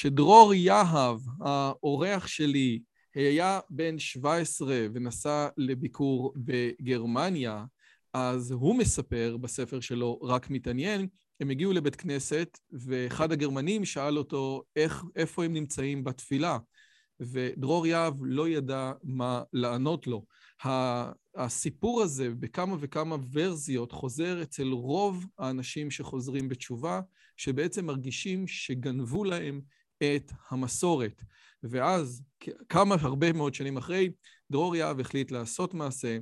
שדרור יהב, האורח שלי, היה בן 17 ונסע לביקור בגרמניה, אז הוא מספר בספר שלו, רק מתעניין, הם הגיעו לבית כנסת, ואחד הגרמנים שאל אותו איך, איפה הם נמצאים בתפילה, ודרור יהב לא ידע מה לענות לו. הסיפור הזה בכמה וכמה ורזיות חוזר אצל רוב האנשים שחוזרים בתשובה, שבעצם מרגישים שגנבו להם את המסורת. ואז, כמה הרבה מאוד שנים אחרי, דרור יהב החליט לעשות מעשה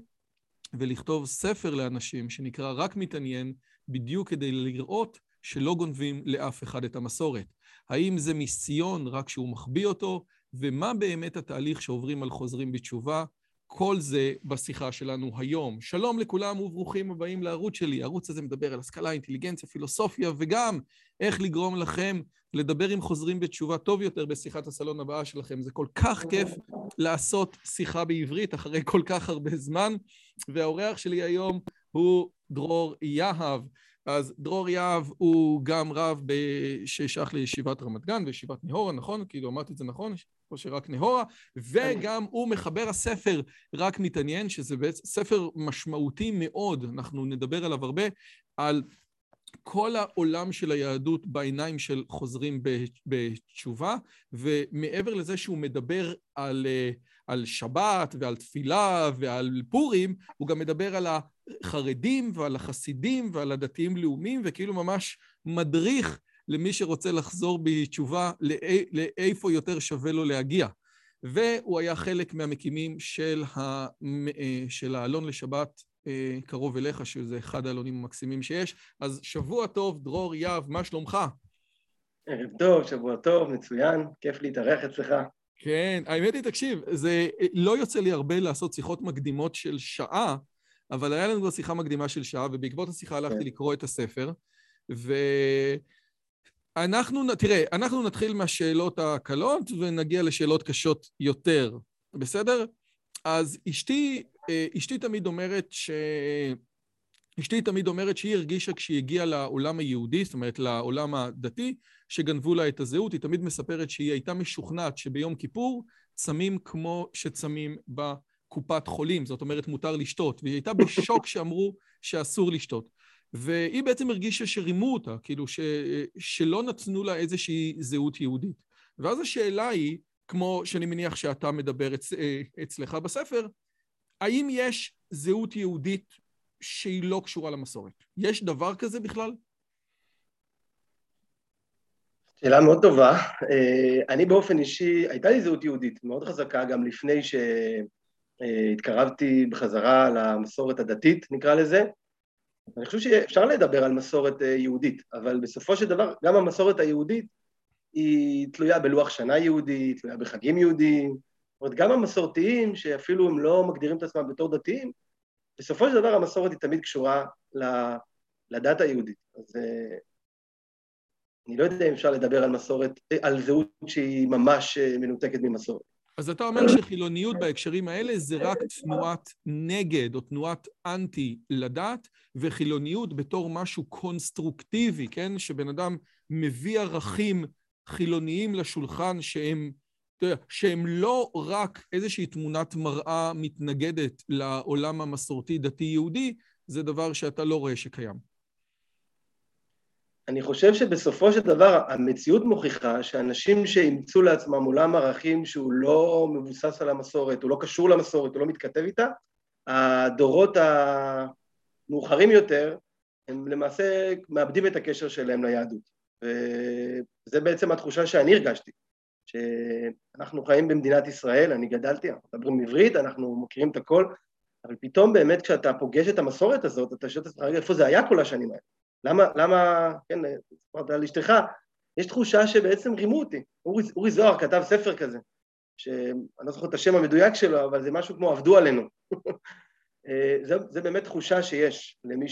ולכתוב ספר לאנשים שנקרא רק מתעניין, בדיוק כדי לראות שלא גונבים לאף אחד את המסורת. האם זה מיסיון רק שהוא מחביא אותו, ומה באמת התהליך שעוברים על חוזרים בתשובה? כל זה בשיחה שלנו היום. שלום לכולם וברוכים הבאים לערוץ שלי. הערוץ הזה מדבר על השכלה, אינטליגנציה, פילוסופיה, וגם איך לגרום לכם לדבר עם חוזרים בתשובה טוב יותר בשיחת הסלון הבאה שלכם. זה כל כך כיף לעשות שיחה בעברית אחרי כל כך הרבה זמן, והאורח שלי היום הוא דרור יהב. אז דרור יהב הוא גם רב ששייך לישיבת רמת גן וישיבת נהורה, נכון? כאילו אמרתי את זה נכון? או שרק נהורה, וגם הוא מחבר הספר רק מתעניין, שזה בעצם ספר משמעותי מאוד, אנחנו נדבר עליו הרבה, על כל העולם של היהדות בעיניים של חוזרים בתשובה, ומעבר לזה שהוא מדבר על, על שבת ועל תפילה ועל פורים, הוא גם מדבר על החרדים ועל החסידים ועל הדתיים-לאומיים, וכאילו ממש מדריך למי שרוצה לחזור בתשובה לאיפה יותר שווה לו להגיע. והוא היה חלק מהמקימים של, ה... של העלון לשבת אה, קרוב אליך, שזה אחד העלונים המקסימים שיש. אז שבוע טוב, דרור יהב, מה שלומך? ערב טוב, שבוע טוב, מצוין, כיף להתארח אצלך. כן, האמת היא, תקשיב, זה לא יוצא לי הרבה לעשות שיחות מקדימות של שעה, אבל היה לנו כבר שיחה מקדימה של שעה, ובעקבות השיחה הלכתי כן. לקרוא את הספר, ואנחנו, תראה, אנחנו נתחיל מהשאלות הקלות ונגיע לשאלות קשות יותר, בסדר? אז אשתי אה, אשתי תמיד אומרת ש... אשתי תמיד אומרת שהיא הרגישה כשהיא הגיעה לעולם היהודי, זאת אומרת לעולם הדתי, שגנבו לה את הזהות, היא תמיד מספרת שהיא הייתה משוכנעת שביום כיפור צמים כמו שצמים בקופת חולים, זאת אומרת מותר לשתות, והיא הייתה בשוק שאמרו שאסור לשתות. והיא בעצם הרגישה שרימו אותה, כאילו ש... שלא נתנו לה איזושהי זהות יהודית. ואז השאלה היא, כמו שאני מניח שאתה מדבר אצ... אה, אצלך בספר, האם יש זהות יהודית שהיא לא קשורה למסורת? יש דבר כזה בכלל? שאלה מאוד טובה. אה, אני באופן אישי, הייתה לי זהות יהודית מאוד חזקה גם לפני שהתקרבתי בחזרה למסורת הדתית, נקרא לזה. אני חושב שאפשר לדבר על מסורת אה, יהודית, אבל בסופו של דבר גם המסורת היהודית היא תלויה בלוח שנה יהודי, תלויה בחגים יהודיים, זאת אומרת, גם המסורתיים, שאפילו הם לא מגדירים את עצמם בתור דתיים, בסופו של דבר המסורת היא תמיד קשורה לדת היהודית. אז אה, אני לא יודע אם אפשר לדבר על מסורת, על זהות שהיא ממש אה, מנותקת ממסורת. אז אתה אומר שחילוניות בהקשרים האלה זה רק תנועת נגד או תנועת אנטי לדת, וחילוניות בתור משהו קונסטרוקטיבי, כן? שבן אדם מביא ערכים חילוניים לשולחן שהם אתה יודע, שהם לא רק איזושהי תמונת מראה מתנגדת לעולם המסורתי דתי-יהודי, זה דבר שאתה לא רואה שקיים. אני חושב שבסופו של דבר המציאות מוכיחה שאנשים שאימצו לעצמם עולם ערכים שהוא לא מבוסס על המסורת, הוא לא קשור למסורת, הוא לא מתכתב איתה, הדורות המאוחרים יותר, הם למעשה מאבדים את הקשר שלהם ליהדות. וזה בעצם התחושה שאני הרגשתי. שאנחנו חיים במדינת ישראל, אני גדלתי, אנחנו מדברים עברית, אנחנו מכירים את הכל, אבל פתאום באמת כשאתה פוגש את המסורת הזאת, אתה שואל את עצמך, איפה זה היה כל השנים האלה? למה, למה, כן, סיפרת על אשתך, יש תחושה שבעצם רימו אותי. אורי, אורי זוהר כתב ספר כזה, שאני לא זוכר את השם המדויק שלו, אבל זה משהו כמו עבדו עלינו. זה, זה באמת תחושה שיש למי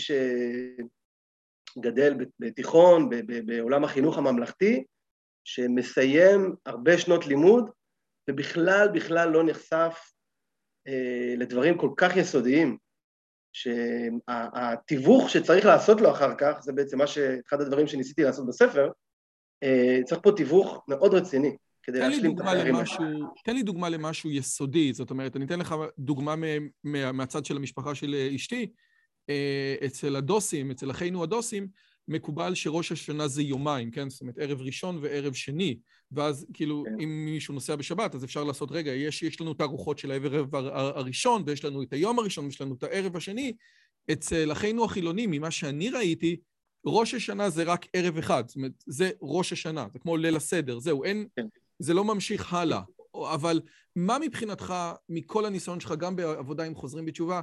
שגדל בתיכון, בעולם החינוך הממלכתי, שמסיים הרבה שנות לימוד ובכלל בכלל לא נחשף אה, לדברים כל כך יסודיים, שהתיווך שצריך לעשות לו אחר כך, זה בעצם מה ש... אחד הדברים שניסיתי לעשות בספר, אה, צריך פה תיווך מאוד רציני כדי להשלים את הפערים האלה. תן לי דוגמה למשהו יסודי, זאת אומרת, אני אתן לך דוגמה מהצד של המשפחה של אשתי. אצל הדוסים, אצל אחינו הדוסים, מקובל שראש השנה זה יומיים, כן? זאת אומרת, ערב ראשון וערב שני. ואז כאילו, כן. אם מישהו נוסע בשבת, אז אפשר לעשות, רגע, יש, יש לנו את הארוחות של הערב הראשון, ויש לנו את היום הראשון, ויש לנו את הערב השני. אצל אחינו החילונים, ממה שאני ראיתי, ראש השנה זה רק ערב אחד. זאת אומרת, זה ראש השנה, זה כמו ליל הסדר, זהו, אין... כן. זה לא ממשיך הלאה. אבל מה מבחינתך, מכל הניסיון שלך, גם בעבודה עם חוזרים בתשובה,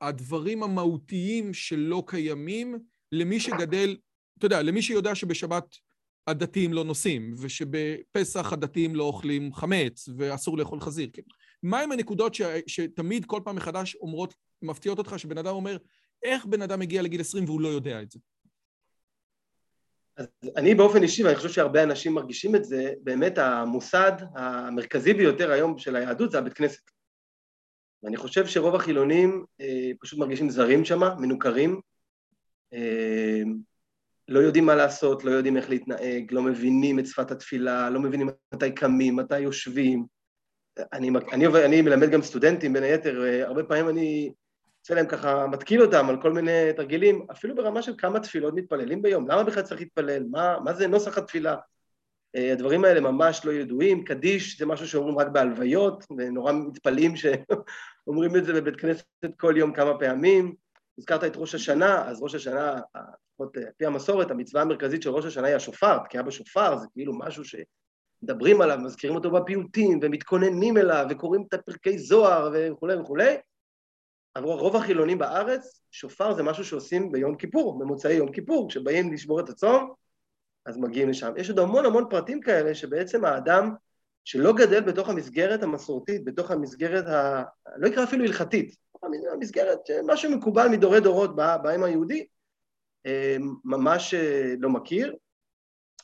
הדברים המהותיים שלא קיימים למי שגדל, אתה יודע, למי שיודע שבשבת הדתיים לא נוסעים, ושבפסח הדתיים לא אוכלים חמץ, ואסור לאכול חזיר. כן? מהם הנקודות ש, שתמיד, כל פעם מחדש, אומרות, מפתיעות אותך, שבן אדם אומר, איך בן אדם מגיע לגיל 20 והוא לא יודע את זה? אז אני באופן אישי, ואני חושב שהרבה אנשים מרגישים את זה, באמת המוסד המרכזי ביותר היום של היהדות זה הבית כנסת. ואני חושב שרוב החילונים אה, פשוט מרגישים זרים שם, מנוכרים, אה, לא יודעים מה לעשות, לא יודעים איך להתנהג, לא מבינים את שפת התפילה, לא מבינים מתי קמים, מתי יושבים. אני, אני, אני מלמד גם סטודנטים, בין היתר, אה, הרבה פעמים אני עושה להם ככה, מתקיל אותם על כל מיני תרגילים, אפילו ברמה של כמה תפילות מתפללים ביום, למה בכלל צריך להתפלל, מה, מה זה נוסח התפילה? אה, הדברים האלה ממש לא ידועים, קדיש זה משהו שאומרים רק בהלוויות, ונורא מתפלאים שאומרים את זה בבית כנסת כל יום כמה פעמים. הזכרת את ראש השנה, אז ראש השנה, לפחות על פי המסורת, המצווה המרכזית של ראש השנה היא השופר, תקיעה בשופר, זה כאילו משהו שמדברים עליו, מזכירים אותו בפיוטים, ומתכוננים אליו, וקוראים את הפרקי זוהר וכולי וכולי. עבור רוב החילונים בארץ, שופר זה משהו שעושים ביום כיפור, במוצאי יום כיפור, כשבאים לשבור את הצום, אז מגיעים לשם. יש עוד המון המון פרטים כאלה שבעצם האדם שלא גדל בתוך המסגרת המסורתית, בתוך המסגרת ה... לא יקרא אפילו הלכתית, המסגרת, מה שמקובל מדורי דורות בעם היהודי, אה, ממש אה, לא מכיר.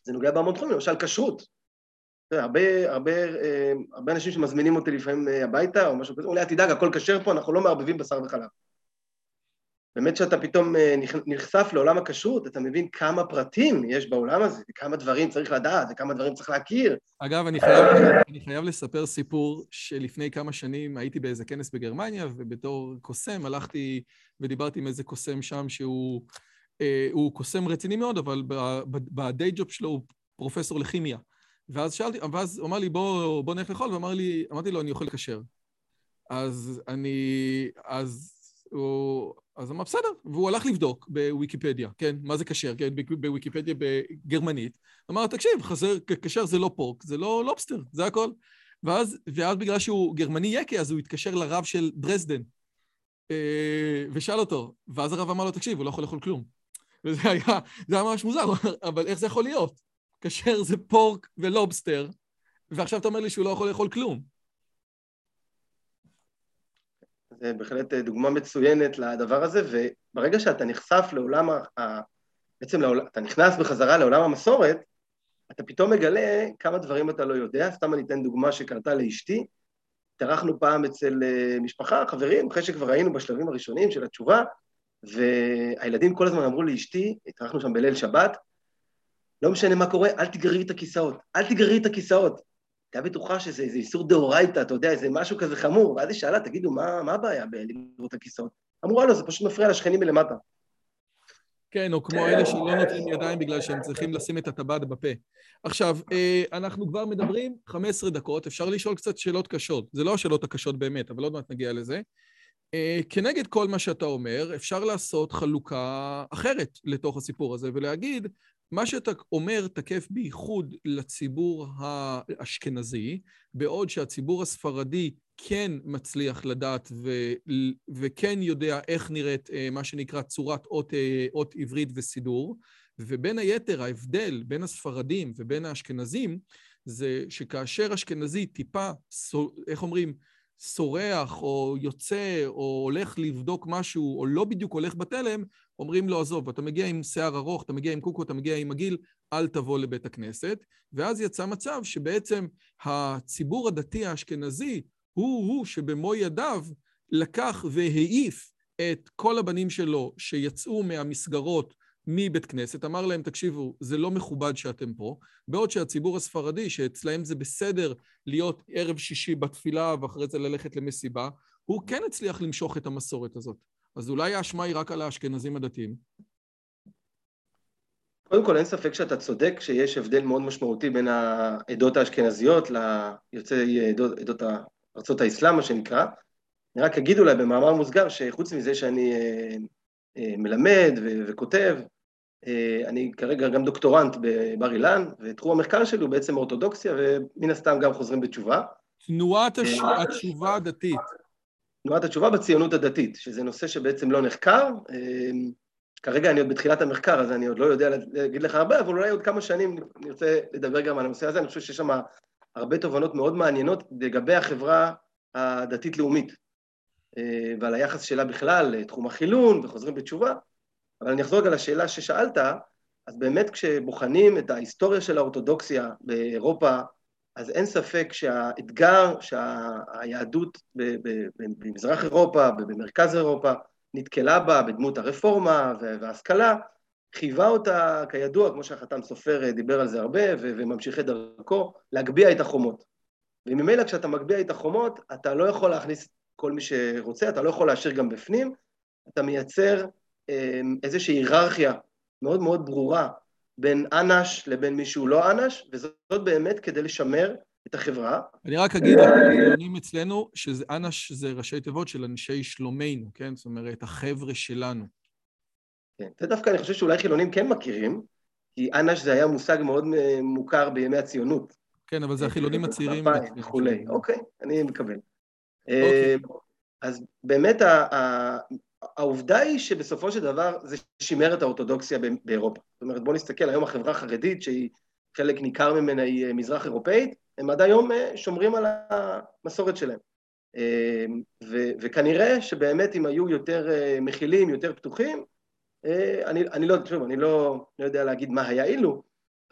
זה נוגע בהמון תחומים, למשל כשרות. הרבה, הרבה, אה, הרבה אנשים שמזמינים אותי לפעמים הביתה או משהו כזה, אומרים לי, אל תדאג, הכל כשר פה, אנחנו לא מערבבים בשר וחלב. באמת שאתה פתאום אה, נחשף לעולם הכשרות, אתה מבין כמה פרטים יש בעולם הזה, וכמה דברים צריך לדעת, וכמה דברים צריך להכיר. אגב, אני חייב, אני חייב לספר סיפור שלפני כמה שנים הייתי באיזה כנס בגרמניה, ובתור קוסם הלכתי ודיברתי עם איזה קוסם שם שהוא אה, קוסם רציני מאוד, אבל בדיי ג'וב שלו הוא פרופסור לכימיה. ואז שאלתי, ואז הוא אמר לי, בוא, בוא נלך לאכול, ואמר לי, אמרתי לו, אני אוכל כשר. אז אני, אז הוא, אז אמר, בסדר, והוא הלך לבדוק בוויקיפדיה, כן, מה זה כשר, כן, בוויקיפדיה בגרמנית. אמר, תקשיב, חזר, כשר זה לא פורק, זה לא לובסטר, זה הכל. ואז, ואז בגלל שהוא גרמני יקי, אז הוא התקשר לרב של דרזדן, אה, ושאל אותו, ואז הרב אמר לו, תקשיב, הוא לא יכול לאכול כלום. וזה היה, זה היה ממש מוזר, אבל איך זה יכול להיות? כשר זה פורק ולובסטר, ועכשיו אתה אומר לי שהוא לא יכול לאכול כלום. זה בהחלט דוגמה מצוינת לדבר הזה, וברגע שאתה נחשף לעולם, ה... בעצם לעולם, אתה נכנס בחזרה לעולם המסורת, אתה פתאום מגלה כמה דברים אתה לא יודע. סתם אני אתן דוגמה שקרתה לאשתי. התארחנו פעם אצל אה, משפחה, חברים, אחרי שכבר היינו בשלבים הראשונים של התשובה, והילדים כל הזמן אמרו לאשתי, התארחנו שם בליל שבת, לא משנה מה קורה, אל תגררי את הכיסאות, אל תגררי את הכיסאות. הייתה בטוחה שזה איזה איסור דאורייתא, אתה יודע, איזה משהו כזה חמור, ואז היא שאלה, תגידו, מה, מה הבעיה בלגרור את הכיסאות? אמרו, לא, זה פשוט מפריע לשכנים מלמטה. כן, או כמו אלה שלא נותנים ידיים בגלל שהם צריכים לשים את הטבעת בפה. עכשיו, אה, אנחנו כבר מדברים 15 דקות, אפשר לשאול קצת שאלות קשות. זה לא השאלות הקשות באמת, אבל עוד מעט נגיע לזה. אה, כנגד כל מה שאתה אומר, אפשר לעשות חלוקה אחרת לתוך הסיפור הזה ולהגיד, מה שאתה אומר תקף בייחוד לציבור האשכנזי, בעוד שהציבור הספרדי כן מצליח לדעת ו- וכן יודע איך נראית אה, מה שנקרא צורת אות, אה, אות עברית וסידור, ובין היתר ההבדל בין הספרדים ובין האשכנזים זה שכאשר אשכנזי טיפה, איך אומרים, סורח או יוצא או הולך לבדוק משהו או לא בדיוק הולך בתלם, אומרים לו, עזוב, אתה מגיע עם שיער ארוך, אתה מגיע עם קוקו, אתה מגיע עם מגעיל, אל תבוא לבית הכנסת. ואז יצא מצב שבעצם הציבור הדתי האשכנזי הוא-הוא שבמו ידיו לקח והעיף את כל הבנים שלו שיצאו מהמסגרות מבית כנסת, אמר להם, תקשיבו, זה לא מכובד שאתם פה, בעוד שהציבור הספרדי, שאצלהם זה בסדר להיות ערב שישי בתפילה ואחרי זה ללכת למסיבה, הוא כן הצליח למשוך את המסורת הזאת. אז אולי האשמה היא רק על האשכנזים הדתיים? קודם כל, אין ספק שאתה צודק שיש הבדל מאוד משמעותי בין העדות האשכנזיות ליוצאי עדות, עדות ארצות האסלאם, מה שנקרא. אני רק אגיד אולי במאמר מוסגר, שחוץ מזה שאני אה, אה, מלמד וכותב, אני כרגע גם דוקטורנט בבר אילן, ותחום המחקר שלי הוא בעצם אורתודוקסיה, ומן הסתם גם חוזרים בתשובה. תנועת הש... התשובה הדתית. תנועת התשובה בציונות הדתית, שזה נושא שבעצם לא נחקר. כרגע אני עוד בתחילת המחקר, אז אני עוד לא יודע להגיד לך הרבה, אבל אולי עוד כמה שנים נרצה לדבר גם על הנושא הזה. אני חושב שיש שם הרבה תובנות מאוד מעניינות לגבי החברה הדתית-לאומית, אה, ועל היחס שלה בכלל לתחום החילון וחוזרים בתשובה. אבל אני אחזור רגע לשאלה ששאלת, אז באמת כשבוחנים את ההיסטוריה של האורתודוקסיה באירופה, אז אין ספק שהאתגר שהיהדות במזרח אירופה ובמרכז אירופה נתקלה בה בדמות הרפורמה וההשכלה, חייבה אותה, כידוע, כמו שהחתם סופר דיבר על זה הרבה, וממשיכי דרכו, להגביה את החומות. וממילא כשאתה מגביה את החומות, אתה לא יכול להכניס כל מי שרוצה, אתה לא יכול להשאיר גם בפנים, אתה מייצר איזושהי היררכיה מאוד מאוד ברורה בין אנש לבין מי שהוא לא אנש, וזאת באמת כדי לשמר את החברה. אני רק אגיד, החילונים אצלנו, שאנש זה ראשי תיבות של אנשי שלומנו, כן? זאת אומרת, החבר'ה שלנו. כן, זה דווקא אני חושב שאולי חילונים כן מכירים, כי אנש זה היה מושג מאוד מוכר בימי הציונות. כן, אבל זה החילונים הצעירים. וכולי, אוקיי, אני מקבל. אוקיי. אה, אז באמת העובדה היא שבסופו של דבר זה שימר את האורתודוקסיה באירופה. זאת אומרת, בואו נסתכל, היום החברה החרדית, שהיא חלק ניכר ממנה היא אה, מזרח אירופאית, הם עד היום אה, שומרים על המסורת שלהם. ו- וכנראה שבאמת אם היו יותר מכילים, יותר פתוחים, אני, אני לא, שוב, אני לא, לא יודע להגיד מה היה אילו,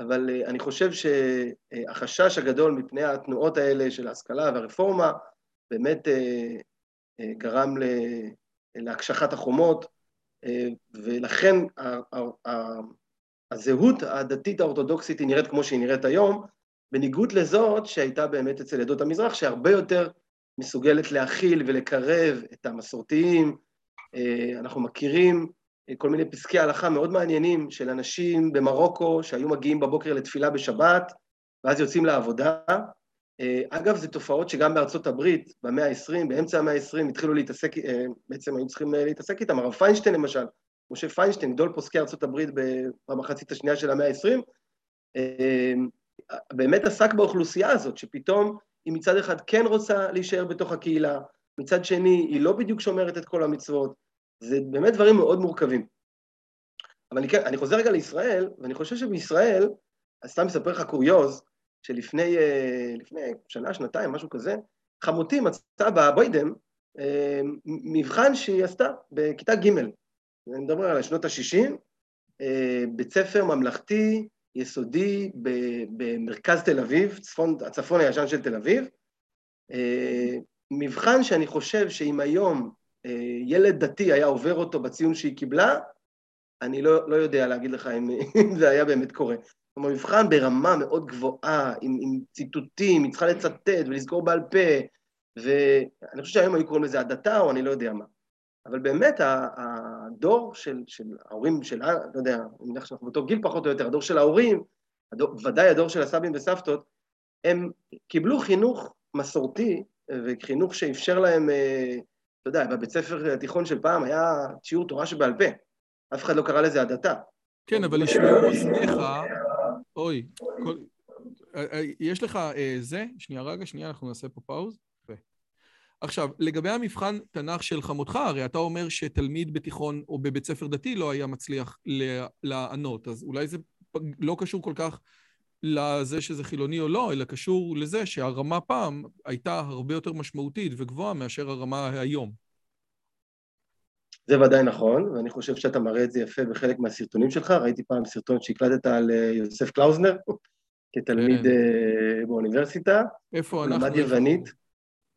אבל אני חושב שהחשש הגדול מפני התנועות האלה של ההשכלה והרפורמה, באמת אה, אה, גרם להקשחת החומות, אה, ולכן הזהות הדתית האורתודוקסית היא נראית כמו שהיא נראית היום, בניגוד לזאת שהייתה באמת אצל עדות המזרח, שהרבה יותר מסוגלת להכיל ולקרב את המסורתיים. אנחנו מכירים כל מיני פסקי הלכה מאוד מעניינים של אנשים במרוקו שהיו מגיעים בבוקר לתפילה בשבת, ואז יוצאים לעבודה, אה, אגב, זה תופעות שגם בארצות הברית, במאה ה-20, באמצע המאה ה-20, התחילו להתעסק, אה, בעצם היו צריכים אה, להתעסק איתם. הרב פיינשטיין למשל, משה פיינשטיין, גדול פוסקי ארצות הברית במחצית השנייה של המאה ה-20, באמת עסק באוכלוסייה הזאת, שפתאום היא מצד אחד כן רוצה להישאר בתוך הקהילה, מצד שני היא לא בדיוק שומרת את כל המצוות, זה באמת דברים מאוד מורכבים. אבל אני, כן, אני חוזר רגע לישראל, ואני חושב שבישראל, אז סתם אספר לך קוריוז, שלפני אה, שנה, שנתיים, משהו כזה, חמותי מצאה בבוידם אה, מבחן שהיא עשתה בכיתה ג', אני מדבר על שנות ה-60, אה, בית ספר ממלכתי, יסודי, במרכז תל אביב, צפון, הצפון הישן של תל אביב. מבחן שאני חושב שאם היום ילד דתי היה עובר אותו בציון שהיא קיבלה, אני לא, לא יודע להגיד לך אם, אם זה היה באמת קורה. כלומר, מבחן ברמה מאוד גבוהה, עם, עם ציטוטים, היא צריכה לצטט ולזכור בעל פה, ואני חושב שהיום היו קוראים לזה הדתה או אני לא יודע מה. אבל באמת הדור של, של ההורים של, לא יודע, אני מניח שאנחנו באותו גיל פחות או יותר, הדור של ההורים, הדור, ודאי הדור של הסבים וסבתות, הם קיבלו חינוך מסורתי וחינוך שאפשר להם, אה, אתה יודע, בבית ספר התיכון של פעם היה שיעור תורה שבעל פה, אף אחד לא קרא לזה הדתה. כן, אבל ישמעו אוזניך אוי, כל... אה, אה, יש לך אה, זה? שנייה רגע, שנייה, אנחנו נעשה פה פאוז. עכשיו, לגבי המבחן תנ"ך של חמותך, הרי אתה אומר שתלמיד בתיכון או בבית ספר דתי לא היה מצליח לענות, אז אולי זה לא קשור כל כך לזה שזה חילוני או לא, אלא קשור לזה שהרמה פעם הייתה הרבה יותר משמעותית וגבוהה מאשר הרמה היום. זה ודאי נכון, ואני חושב שאתה מראה את זה יפה בחלק מהסרטונים שלך. ראיתי פעם סרטון שהקלטת על אה, יוסף קלאוזנר, כתלמיד כן. אה, באוניברסיטה. איפה אנחנו? למד יוונית.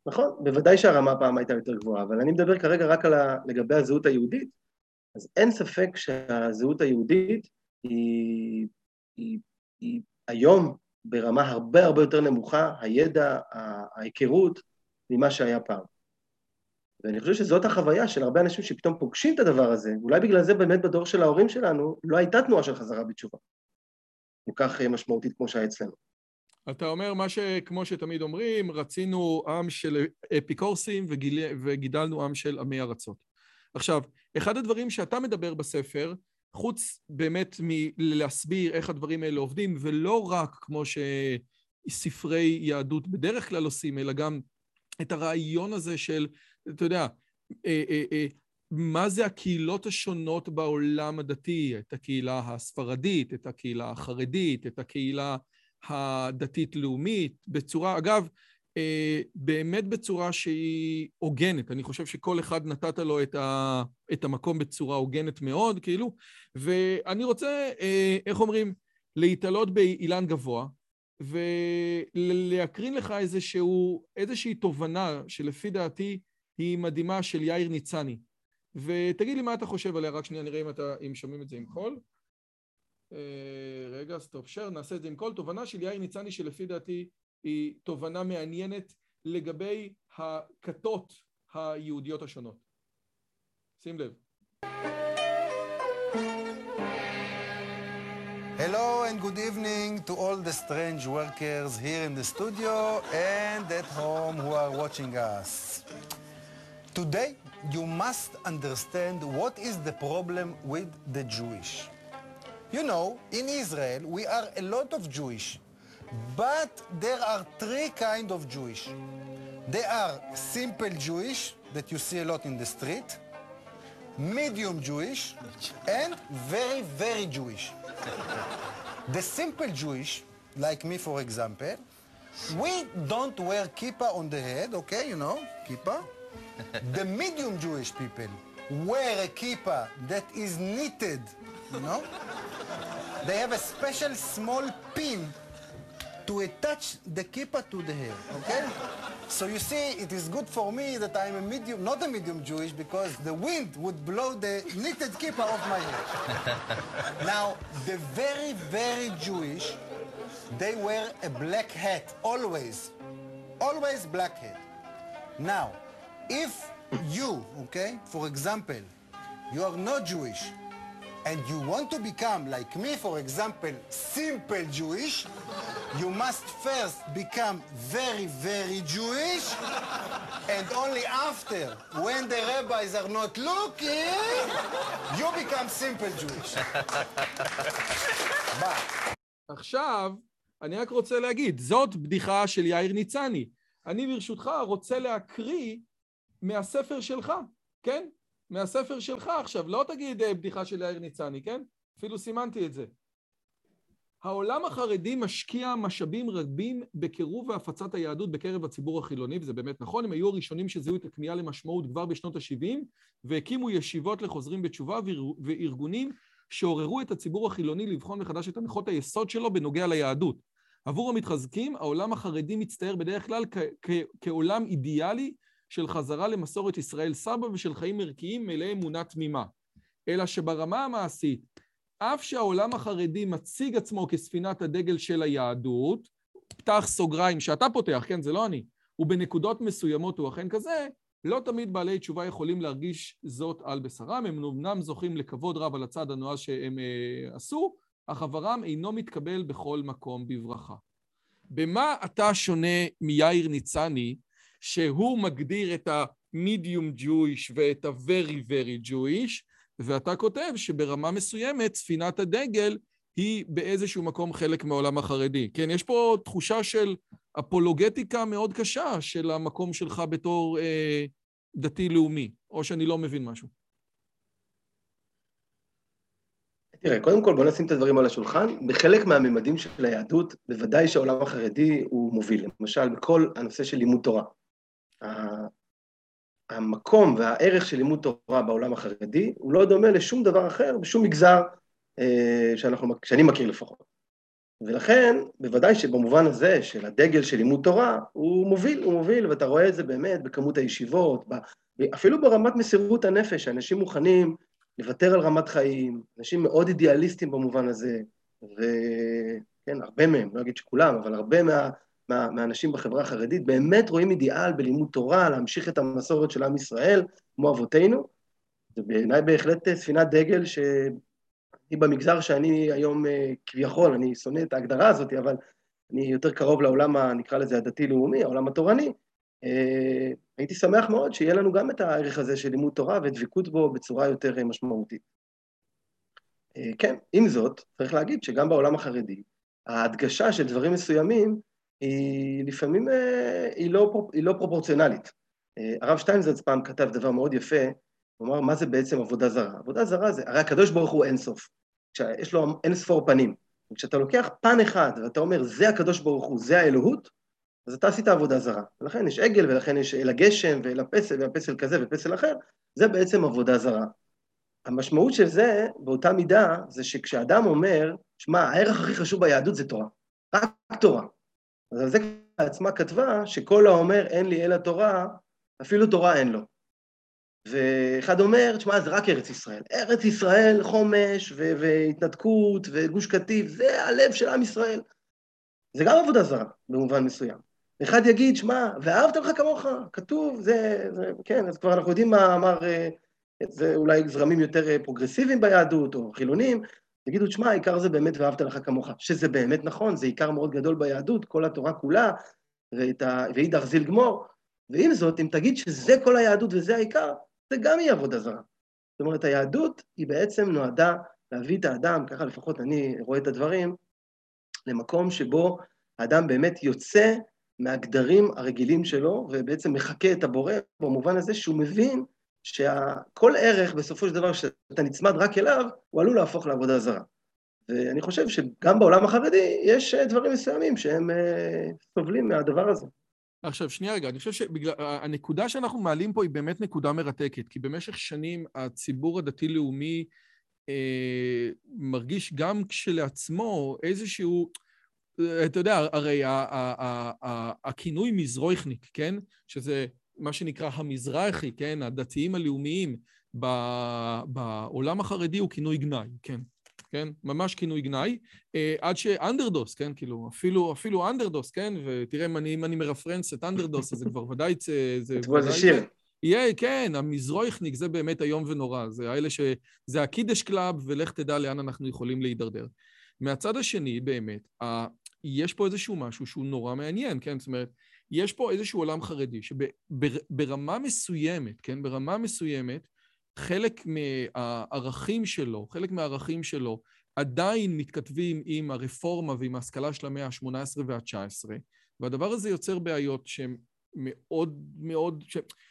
נכון, בוודאי שהרמה פעם הייתה יותר גבוהה, אבל אני מדבר כרגע רק ה... לגבי הזהות היהודית, אז אין ספק שהזהות היהודית היא, היא, היא היום ברמה הרבה הרבה יותר נמוכה, הידע, ההיכרות, ממה שהיה פעם. ואני חושב שזאת החוויה של הרבה אנשים שפתאום פוגשים את הדבר הזה, אולי בגלל זה באמת בדור של ההורים שלנו לא הייתה תנועה של חזרה בתשובה. כל כך משמעותית כמו שהיה אצלנו. אתה אומר מה שכמו שתמיד אומרים, רצינו עם של אפיקורסים וגיל... וגידלנו עם של עמי ארצות. עכשיו, אחד הדברים שאתה מדבר בספר, חוץ באמת מלהסביר איך הדברים האלה עובדים, ולא רק כמו שספרי יהדות בדרך כלל עושים, אלא גם את הרעיון הזה של, אתה יודע, אה, אה, אה, מה זה הקהילות השונות בעולם הדתי, את הקהילה הספרדית, את הקהילה החרדית, את הקהילה הדתית-לאומית, בצורה, אגב, באמת בצורה שהיא הוגנת. אני חושב שכל אחד נתת לו את, ה, את המקום בצורה הוגנת מאוד, כאילו, ואני רוצה, איך אומרים, להיתלות באילן גבוה, ולהקרין לך איזשהו, איזושהי תובנה שלפי דעתי היא מדהימה של יאיר ניצני. ותגיד לי מה אתה חושב עליה, רק שנייה נראה אם, אתה, אם שומעים את זה עם קול. אה, רגע, stop share, נעשה את זה עם קול. תובנה של יאיר ניצני שלפי דעתי היא תובנה מעניינת לגבי הכתות היהודיות השונות. שים לב. Hello and good evening to all the strange workers here in the studio and at home who are watching us. Today, you must understand what is the problem with the Jewish. You know, in Israel, we are a lot of Jewish, but there are three kind of Jewish. There are simple Jewish that you see a lot in the street, medium Jewish, and very, very Jewish. the simple Jewish, like me for example, we don't wear kippah on the head, okay, you know, kippah. The medium Jewish people wear a kippah that is knitted, you know. They have a special small pin to attach the kippah to the hair, okay? So you see, it is good for me that I'm a medium, not a medium Jewish, because the wind would blow the knitted kippah off my head. now, the very, very Jewish, they wear a black hat, always. Always black hat. Now, if you, okay, for example, you are not Jewish, and you want to become, like me, for example, simple Jewish, you must first become very, very Jewish, and only after, when the rabbis are not looking, you become simple Jewish. עכשיו, אני רק רוצה להגיד, זאת בדיחה של יאיר ניצני. אני ברשותך רוצה להקריא מהספר שלך, כן? מהספר שלך עכשיו, לא תגיד אה, בדיחה של יאיר ניצני, כן? אפילו סימנתי את זה. העולם החרדי משקיע משאבים רבים בקירוב והפצת היהדות בקרב הציבור החילוני, וזה באמת נכון, הם היו הראשונים שזיהו את הכניעה למשמעות כבר בשנות ה-70, והקימו ישיבות לחוזרים בתשובה וארגונים שעוררו את הציבור החילוני לבחון מחדש את הנחות היסוד שלו בנוגע ליהדות. עבור המתחזקים, העולם החרדי מצטייר בדרך כלל כעולם אידיאלי של חזרה למסורת ישראל סבא ושל חיים ערכיים מלאי אמונה תמימה. אלא שברמה המעשית, אף שהעולם החרדי מציג עצמו כספינת הדגל של היהדות, פתח סוגריים שאתה פותח, כן, זה לא אני, ובנקודות מסוימות הוא אכן כזה, לא תמיד בעלי תשובה יכולים להרגיש זאת על בשרם, הם אמנם זוכים לכבוד רב על הצד הנועז שהם אה, עשו, אך עברם אינו מתקבל בכל מקום בברכה. במה אתה שונה מיאיר ניצני, שהוא מגדיר את ה-medium Jewish ואת ה-very very Jewish, ואתה כותב שברמה מסוימת ספינת הדגל היא באיזשהו מקום חלק מהעולם החרדי. כן, יש פה תחושה של אפולוגטיקה מאוד קשה של המקום שלך בתור אה, דתי-לאומי, או שאני לא מבין משהו. תראה, קודם כל בוא נשים את הדברים על השולחן. בחלק מהממדים של היהדות, בוודאי שהעולם החרדי הוא מוביל. למשל, בכל הנושא של לימוד תורה. המקום והערך של לימוד תורה בעולם החרדי הוא לא דומה לשום דבר אחר בשום מגזר אה, שאנחנו, שאני מכיר לפחות. ולכן, בוודאי שבמובן הזה של הדגל של לימוד תורה, הוא מוביל, הוא מוביל, ואתה רואה את זה באמת בכמות הישיבות, אפילו ברמת מסירות הנפש, שאנשים מוכנים לוותר על רמת חיים, אנשים מאוד אידיאליסטים במובן הזה, וכן, הרבה מהם, לא אגיד שכולם, אבל הרבה מה, מה, מהאנשים בחברה החרדית באמת רואים אידיאל בלימוד תורה, להמשיך את המסורת של עם ישראל, כמו אבותינו. זה בעיניי בהחלט ספינת דגל שאני במגזר שאני היום כביכול, אני שונא את ההגדרה הזאת, אבל אני יותר קרוב לעולם, נקרא לזה הדתי-לאומי, העולם התורני, אה, הייתי שמח מאוד שיהיה לנו גם את הערך הזה של לימוד תורה ודבקות בו בצורה יותר אה, משמעותית. אה, כן, עם זאת, צריך להגיד שגם בעולם החרדי, ההדגשה של דברים מסוימים היא לפעמים, היא לא, היא לא פרופורציונלית. הרב שטיינזרץ פעם כתב דבר מאוד יפה, הוא אמר, מה זה בעצם עבודה זרה? עבודה זרה זה, הרי הקדוש ברוך הוא אינסוף, יש לו אין ספור פנים. וכשאתה לוקח פן אחד ואתה אומר, זה הקדוש ברוך הוא, זה האלוהות, אז אתה עשית עבודה זרה. ולכן יש עגל, ולכן יש אל הגשם, ואל הפסל, והפסל כזה ופסל אחר, זה בעצם עבודה זרה. המשמעות של זה, באותה מידה, זה שכשאדם אומר, שמע, הערך הכי חשוב ביהדות זה תורה. רק תורה. אז על זה עצמה כתבה, שכל האומר אין לי אלא תורה, אפילו תורה אין לו. ואחד אומר, תשמע, זה רק ארץ ישראל. ארץ ישראל, חומש, והתנתקות, וגוש קטיף, זה הלב של עם ישראל. זה גם עבודה זרה, במובן מסוים. אחד יגיד, שמע, ואהבת לך כמוך, כתוב, זה, זה, כן, אז כבר אנחנו יודעים מה אמר, אה, זה אולי זרמים יותר אה, פרוגרסיביים ביהדות, או חילונים, יגידו, שמע, העיקר זה באמת ואהבת לך כמוך, שזה באמת נכון, זה עיקר מאוד גדול ביהדות, כל התורה כולה, ואידך זיל גמור, ועם זאת, אם תגיד שזה כל היהדות וזה העיקר, זה גם יהיה עבודה זרה. זאת אומרת, היהדות היא בעצם נועדה להביא את האדם, ככה לפחות אני רואה את הדברים, למקום שבו האדם באמת יוצא מהגדרים הרגילים שלו, ובעצם מחקה את הבורא במובן הזה שהוא מבין שכל ערך, בסופו של דבר, שאתה נצמד רק אליו, הוא עלול להפוך לעבודה זרה. ואני חושב שגם בעולם החרדי יש דברים מסוימים שהם אה, סובלים מהדבר הזה. עכשיו, שנייה רגע, אני חושב שהנקודה שאנחנו מעלים פה היא באמת נקודה מרתקת, כי במשך שנים הציבור הדתי-לאומי אה, מרגיש גם כשלעצמו איזשהו... אתה יודע, הרי הכינוי מזרויכניק, כן? שזה מה שנקרא המזרחי, כן? הדתיים הלאומיים בעולם החרדי הוא כינוי גנאי, כן? כן? ממש כינוי גנאי, אה, עד שאנדרדוס, כן? כאילו, אפילו, אפילו אנדרדוס, כן? ותראה, אם אני, אם אני מרפרנס את אנדרדוס, אז זה כבר ודאי... זה ודאי... שיר. יהיה, כן, המזרויכניק זה באמת איום ונורא. זה האלה ש... זה הקידוש club, ולך תדע לאן אנחנו יכולים להידרדר. מהצד השני, באמת, ה... יש פה איזשהו משהו שהוא נורא מעניין, כן? זאת אומרת, יש פה איזשהו עולם חרדי שברמה מסוימת, כן? ברמה מסוימת, חלק מהערכים שלו, חלק מהערכים שלו עדיין מתכתבים עם הרפורמה ועם ההשכלה של המאה ה-18 וה-19, והדבר הזה יוצר בעיות שהן מאוד מאוד,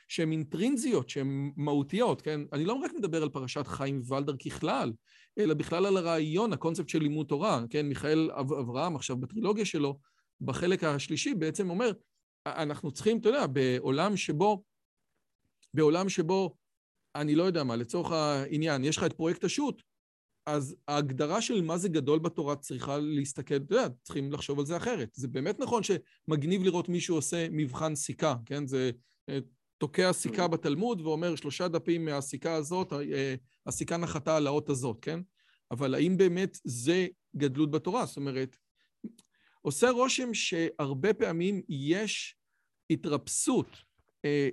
שהן אינטרינזיות, שהן מהותיות, כן? אני לא רק מדבר על פרשת חיים ולדר ככלל, אלא בכלל על הרעיון, הקונספט של לימוד תורה, כן? מיכאל אברהם עכשיו בטרילוגיה שלו, בחלק השלישי בעצם אומר, אנחנו צריכים, אתה יודע, בעולם שבו, בעולם שבו אני לא יודע מה, לצורך העניין, יש לך את פרויקט השו"ת, אז ההגדרה של מה זה גדול בתורה צריכה להסתכל, אתה יודע, צריכים לחשוב על זה אחרת. זה באמת נכון שמגניב לראות מישהו עושה מבחן סיכה, כן? זה אה, תוקע סיכה בתלמוד ואומר שלושה דפים מהסיכה הזאת, אה, הסיכה נחתה על האות הזאת, כן? אבל האם באמת זה גדלות בתורה? זאת אומרת, עושה רושם שהרבה פעמים יש התרפסות אה,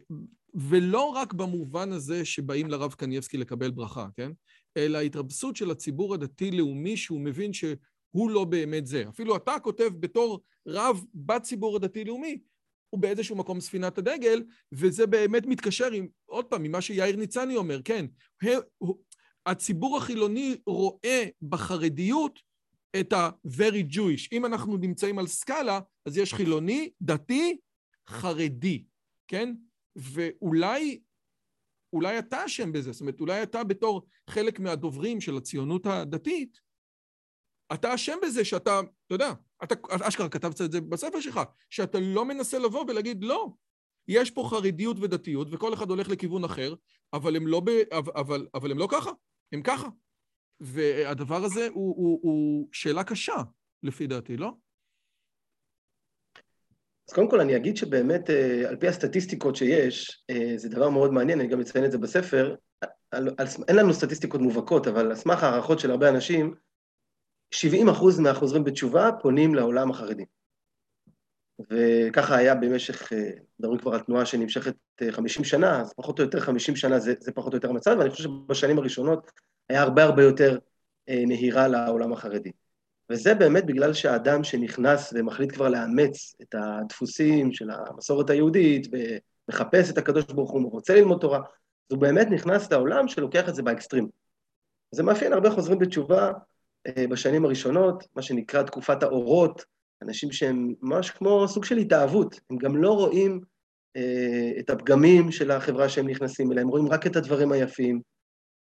ולא רק במובן הזה שבאים לרב קנייבסקי לקבל ברכה, כן? אלא התרבסות של הציבור הדתי-לאומי שהוא מבין שהוא לא באמת זה. אפילו אתה כותב בתור רב בציבור הדתי-לאומי, הוא באיזשהו מקום ספינת הדגל, וזה באמת מתקשר עם, עוד פעם, ממה שיאיר ניצני אומר, כן, הציבור החילוני רואה בחרדיות את ה-very Jewish. אם אנחנו נמצאים על סקאלה, אז יש חילוני, דתי, חרדי, כן? ואולי אולי אתה אשם בזה, זאת אומרת, אולי אתה בתור חלק מהדוברים של הציונות הדתית, אתה אשם בזה שאתה, אתה יודע, אתה אשכרה כתבת את זה בספר שלך, שאתה לא מנסה לבוא ולהגיד, לא, יש פה חרדיות ודתיות, וכל אחד הולך לכיוון אחר, אבל הם לא, ב, אבל, אבל הם לא ככה, הם ככה. והדבר הזה הוא, הוא, הוא שאלה קשה, לפי דעתי, לא? אז קודם כל אני אגיד שבאמת, אה, על פי הסטטיסטיקות שיש, אה, זה דבר מאוד מעניין, אני גם אציין את זה בספר, על, על, אין לנו סטטיסטיקות מובהקות, אבל על סמך הערכות של הרבה אנשים, 70 אחוז מהחוזרים בתשובה פונים לעולם החרדי. וככה היה במשך, אה, מדברים כבר על תנועה שנמשכת 50 שנה, אז פחות או יותר 50 שנה זה, זה פחות או יותר המצב, ואני חושב שבשנים הראשונות היה הרבה הרבה יותר נהירה לעולם החרדי. וזה באמת בגלל שהאדם שנכנס ומחליט כבר לאמץ את הדפוסים של המסורת היהודית ומחפש את הקדוש ברוך הוא, רוצה ללמוד תורה, אז הוא באמת נכנס לעולם שלוקח את זה באקסטרים. זה מאפיין הרבה חוזרים בתשובה אה, בשנים הראשונות, מה שנקרא תקופת האורות, אנשים שהם ממש כמו סוג של התאהבות, הם גם לא רואים אה, את הפגמים של החברה שהם נכנסים אליה, הם רואים רק את הדברים היפים.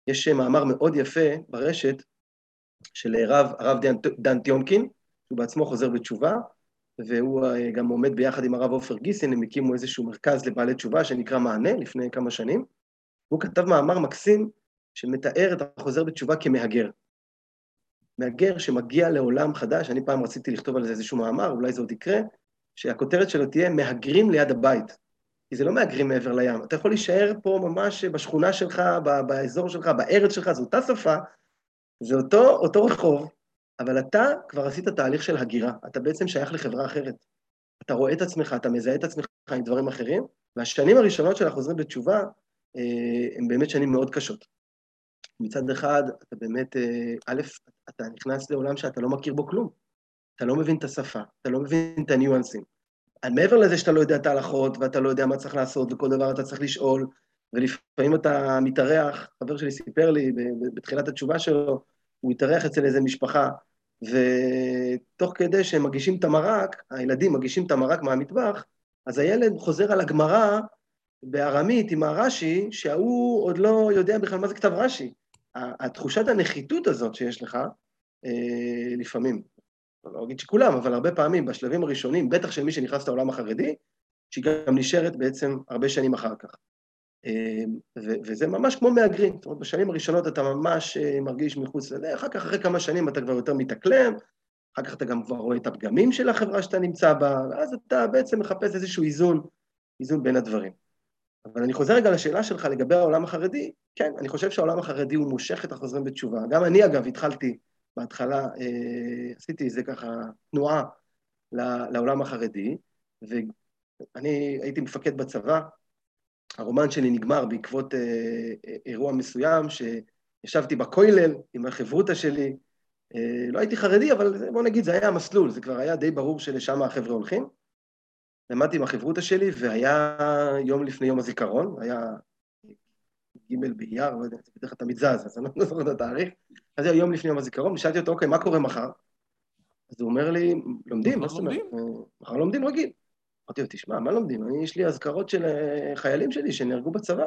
יש מאמר מאוד יפה ברשת, של הרב, הרב דן, דן טיונקין, שהוא בעצמו חוזר בתשובה, והוא אה, גם עומד ביחד עם הרב עופר גיסין, הם הקימו איזשהו מרכז לבעלי תשובה שנקרא מענה לפני כמה שנים. הוא כתב מאמר מקסים שמתאר את החוזר בתשובה כמהגר. מהגר שמגיע לעולם חדש, אני פעם רציתי לכתוב על זה איזשהו מאמר, אולי זה עוד יקרה, שהכותרת שלו תהיה מהגרים ליד הבית. כי זה לא מהגרים מעבר לים. אתה יכול להישאר פה ממש בשכונה שלך, באזור שלך, בארץ שלך, זו אותה שפה, זה אותו, אותו רחוב, אבל אתה כבר עשית תהליך של הגירה, אתה בעצם שייך לחברה אחרת. אתה רואה את עצמך, אתה מזהה את עצמך עם דברים אחרים, והשנים הראשונות של החוזרים בתשובה אה, הן באמת שנים מאוד קשות. מצד אחד, אתה באמת, אה, א', אתה נכנס לעולם שאתה לא מכיר בו כלום. אתה לא מבין את השפה, אתה לא מבין את הניואנסים. מעבר לזה שאתה לא יודע את ההלכות, ואתה לא יודע מה צריך לעשות, וכל דבר אתה צריך לשאול, ולפעמים אתה מתארח, חבר שלי סיפר לי בתחילת התשובה שלו, הוא התארח אצל איזה משפחה, ותוך כדי שהם מגישים את המרק, הילדים מגישים את המרק מהמטבח, אז הילד חוזר על הגמרא בארמית עם הרש"י, שההוא עוד לא יודע בכלל מה זה כתב רש"י. התחושת הנחיתות הזאת שיש לך, אה, לפעמים, לא אגיד שכולם, אבל הרבה פעמים, בשלבים הראשונים, בטח של מי שנכנס לעולם החרדי, שהיא גם נשארת בעצם הרבה שנים אחר כך. אמ, וזה ממש כמו מהגרים, זאת אומרת, בשנים הראשונות אתה ממש אה, מרגיש מחוץ לזה, אחר כך, אחרי כמה שנים אתה כבר יותר מתאקלם, אחר כך אתה גם כבר רואה את הפגמים של החברה שאתה נמצא בה, ואז אתה בעצם מחפש איזשהו איזון, איזון בין הדברים. אבל אני חוזר רגע לשאלה שלך לגבי העולם החרדי, כן, אני חושב שהעולם החרדי הוא מושך את החוזרים בתשובה. גם אני, אגב, התחלתי בהתחלה, אה, עשיתי איזה ככה תנועה לעולם החרדי, ואני הייתי מפקד בצבא, הרומן שלי נגמר בעקבות אה, אה, אירוע מסוים, שישבתי בכולל עם החברותא שלי. אה, לא הייתי חרדי, אבל בוא נגיד, זה היה המסלול, זה כבר היה די ברור שלשם החבר'ה הולכים. למדתי עם החברותא שלי, והיה יום לפני יום הזיכרון, היה ג' באייר, לא יודע, זה בדרך כלל תמיד זז, אז אני לא זוכר את התאריך. אז היה יום לפני יום הזיכרון, ושאלתי אותו, אוקיי, מה קורה מחר? אז הוא אומר לי, לומדים, מה זאת אומרת? מחר לומדים רגיל. אמרתי לו, תשמע, מה לומדים? אני, יש לי אזכרות של אה, חיילים שלי שנהרגו בצבא.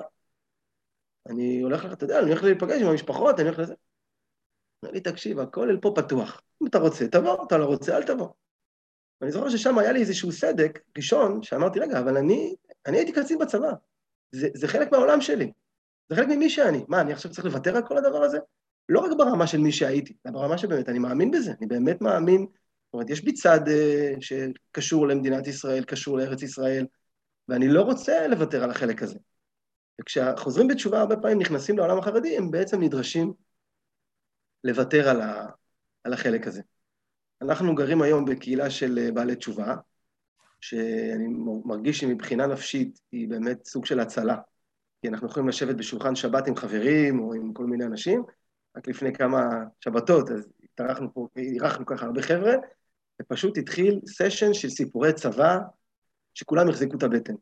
אני הולך, אתה יודע, אני הולך להיפגש עם המשפחות, אני הולך לזה. אמר לי, תקשיב, הכולל פה פתוח. אם אתה רוצה, תבוא, אתה לא רוצה, אל תבוא. ואני זוכר ששם היה לי איזשהו סדק ראשון, שאמרתי, רגע, אבל אני, אני הייתי קצין בצבא. זה, זה חלק מהעולם שלי. זה חלק ממי שאני. מה, אני עכשיו צריך לוותר על כל הדבר הזה? לא רק ברמה של מי שהייתי, אלא ברמה שבאמת אני מאמין בזה. אני באמת מאמין זאת אומרת, יש בי צד uh, שקשור למדינת ישראל, קשור לארץ ישראל, ואני לא רוצה לוותר על החלק הזה. וכשחוזרים בתשובה הרבה פעמים נכנסים לעולם החרדי, הם בעצם נדרשים לוותר על, ה, על החלק הזה. אנחנו גרים היום בקהילה של אה, בעלי תשובה, שאני מרגיש שמבחינה נפשית היא באמת סוג של הצלה. כי אנחנו יכולים לשבת בשולחן שבת עם חברים או עם כל מיני אנשים. רק לפני כמה שבתות, אז התארחנו פה, אירחנו ככה הרבה חבר'ה, ופשוט התחיל סשן של סיפורי צבא, שכולם החזיקו את הבטן.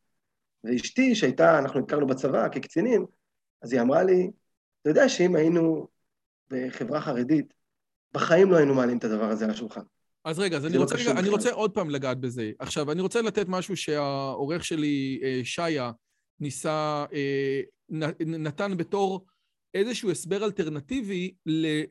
ואשתי, שהייתה, אנחנו הכרנו בצבא כקצינים, אז היא אמרה לי, אתה יודע שאם היינו בחברה חרדית, בחיים לא היינו מעלים את הדבר הזה על השולחן. אז רגע, אז אני לא רוצה, רגע, אני רוצה עוד פעם לגעת בזה. עכשיו, אני רוצה לתת משהו שהעורך שלי, אה, שיה, ניסה, אה, נתן בתור איזשהו הסבר אלטרנטיבי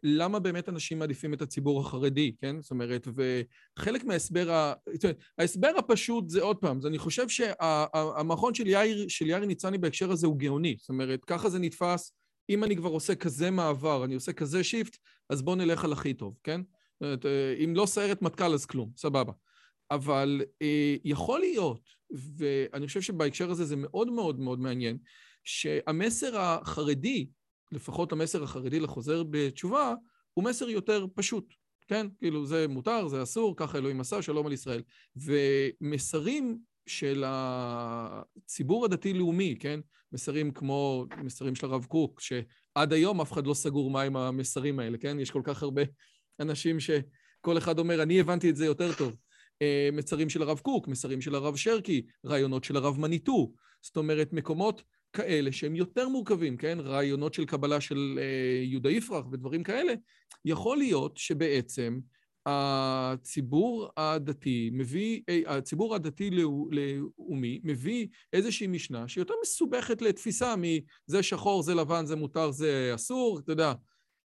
ללמה באמת אנשים מעדיפים את הציבור החרדי, כן? זאת אומרת, וחלק מההסבר, ה... זאת אומרת, ההסבר הפשוט זה עוד פעם, אני חושב שהמכון של יאיר, של יאיר ניצני בהקשר הזה הוא גאוני, זאת אומרת, ככה זה נתפס, אם אני כבר עושה כזה מעבר, אני עושה כזה שיפט, אז בוא נלך על הכי טוב, כן? זאת אומרת, אם לא סיירת מטכ"ל אז כלום, סבבה. אבל אה, יכול להיות, ואני חושב שבהקשר הזה זה מאוד מאוד מאוד מעניין, שהמסר החרדי, לפחות המסר החרדי לחוזר בתשובה, הוא מסר יותר פשוט, כן? כאילו זה מותר, זה אסור, ככה אלוהים עשה, שלום על ישראל. ומסרים של הציבור הדתי-לאומי, כן? מסרים כמו מסרים של הרב קוק, שעד היום אף אחד לא סגור מה עם המסרים האלה, כן? יש כל כך הרבה אנשים שכל אחד אומר, אני הבנתי את זה יותר טוב. אה, מסרים של הרב קוק, מסרים של הרב שרקי, רעיונות של הרב מניטו. זאת אומרת, מקומות כאלה שהם יותר מורכבים, כן? רעיונות של קבלה של אה, יהודה יפרח ודברים כאלה. יכול להיות שבעצם הציבור הדתי מביא, אה, הציבור הדתי-לאומי מביא איזושהי משנה שהיא יותר מסובכת לתפיסה מזה שחור, זה לבן, זה מותר, זה אסור, אתה יודע.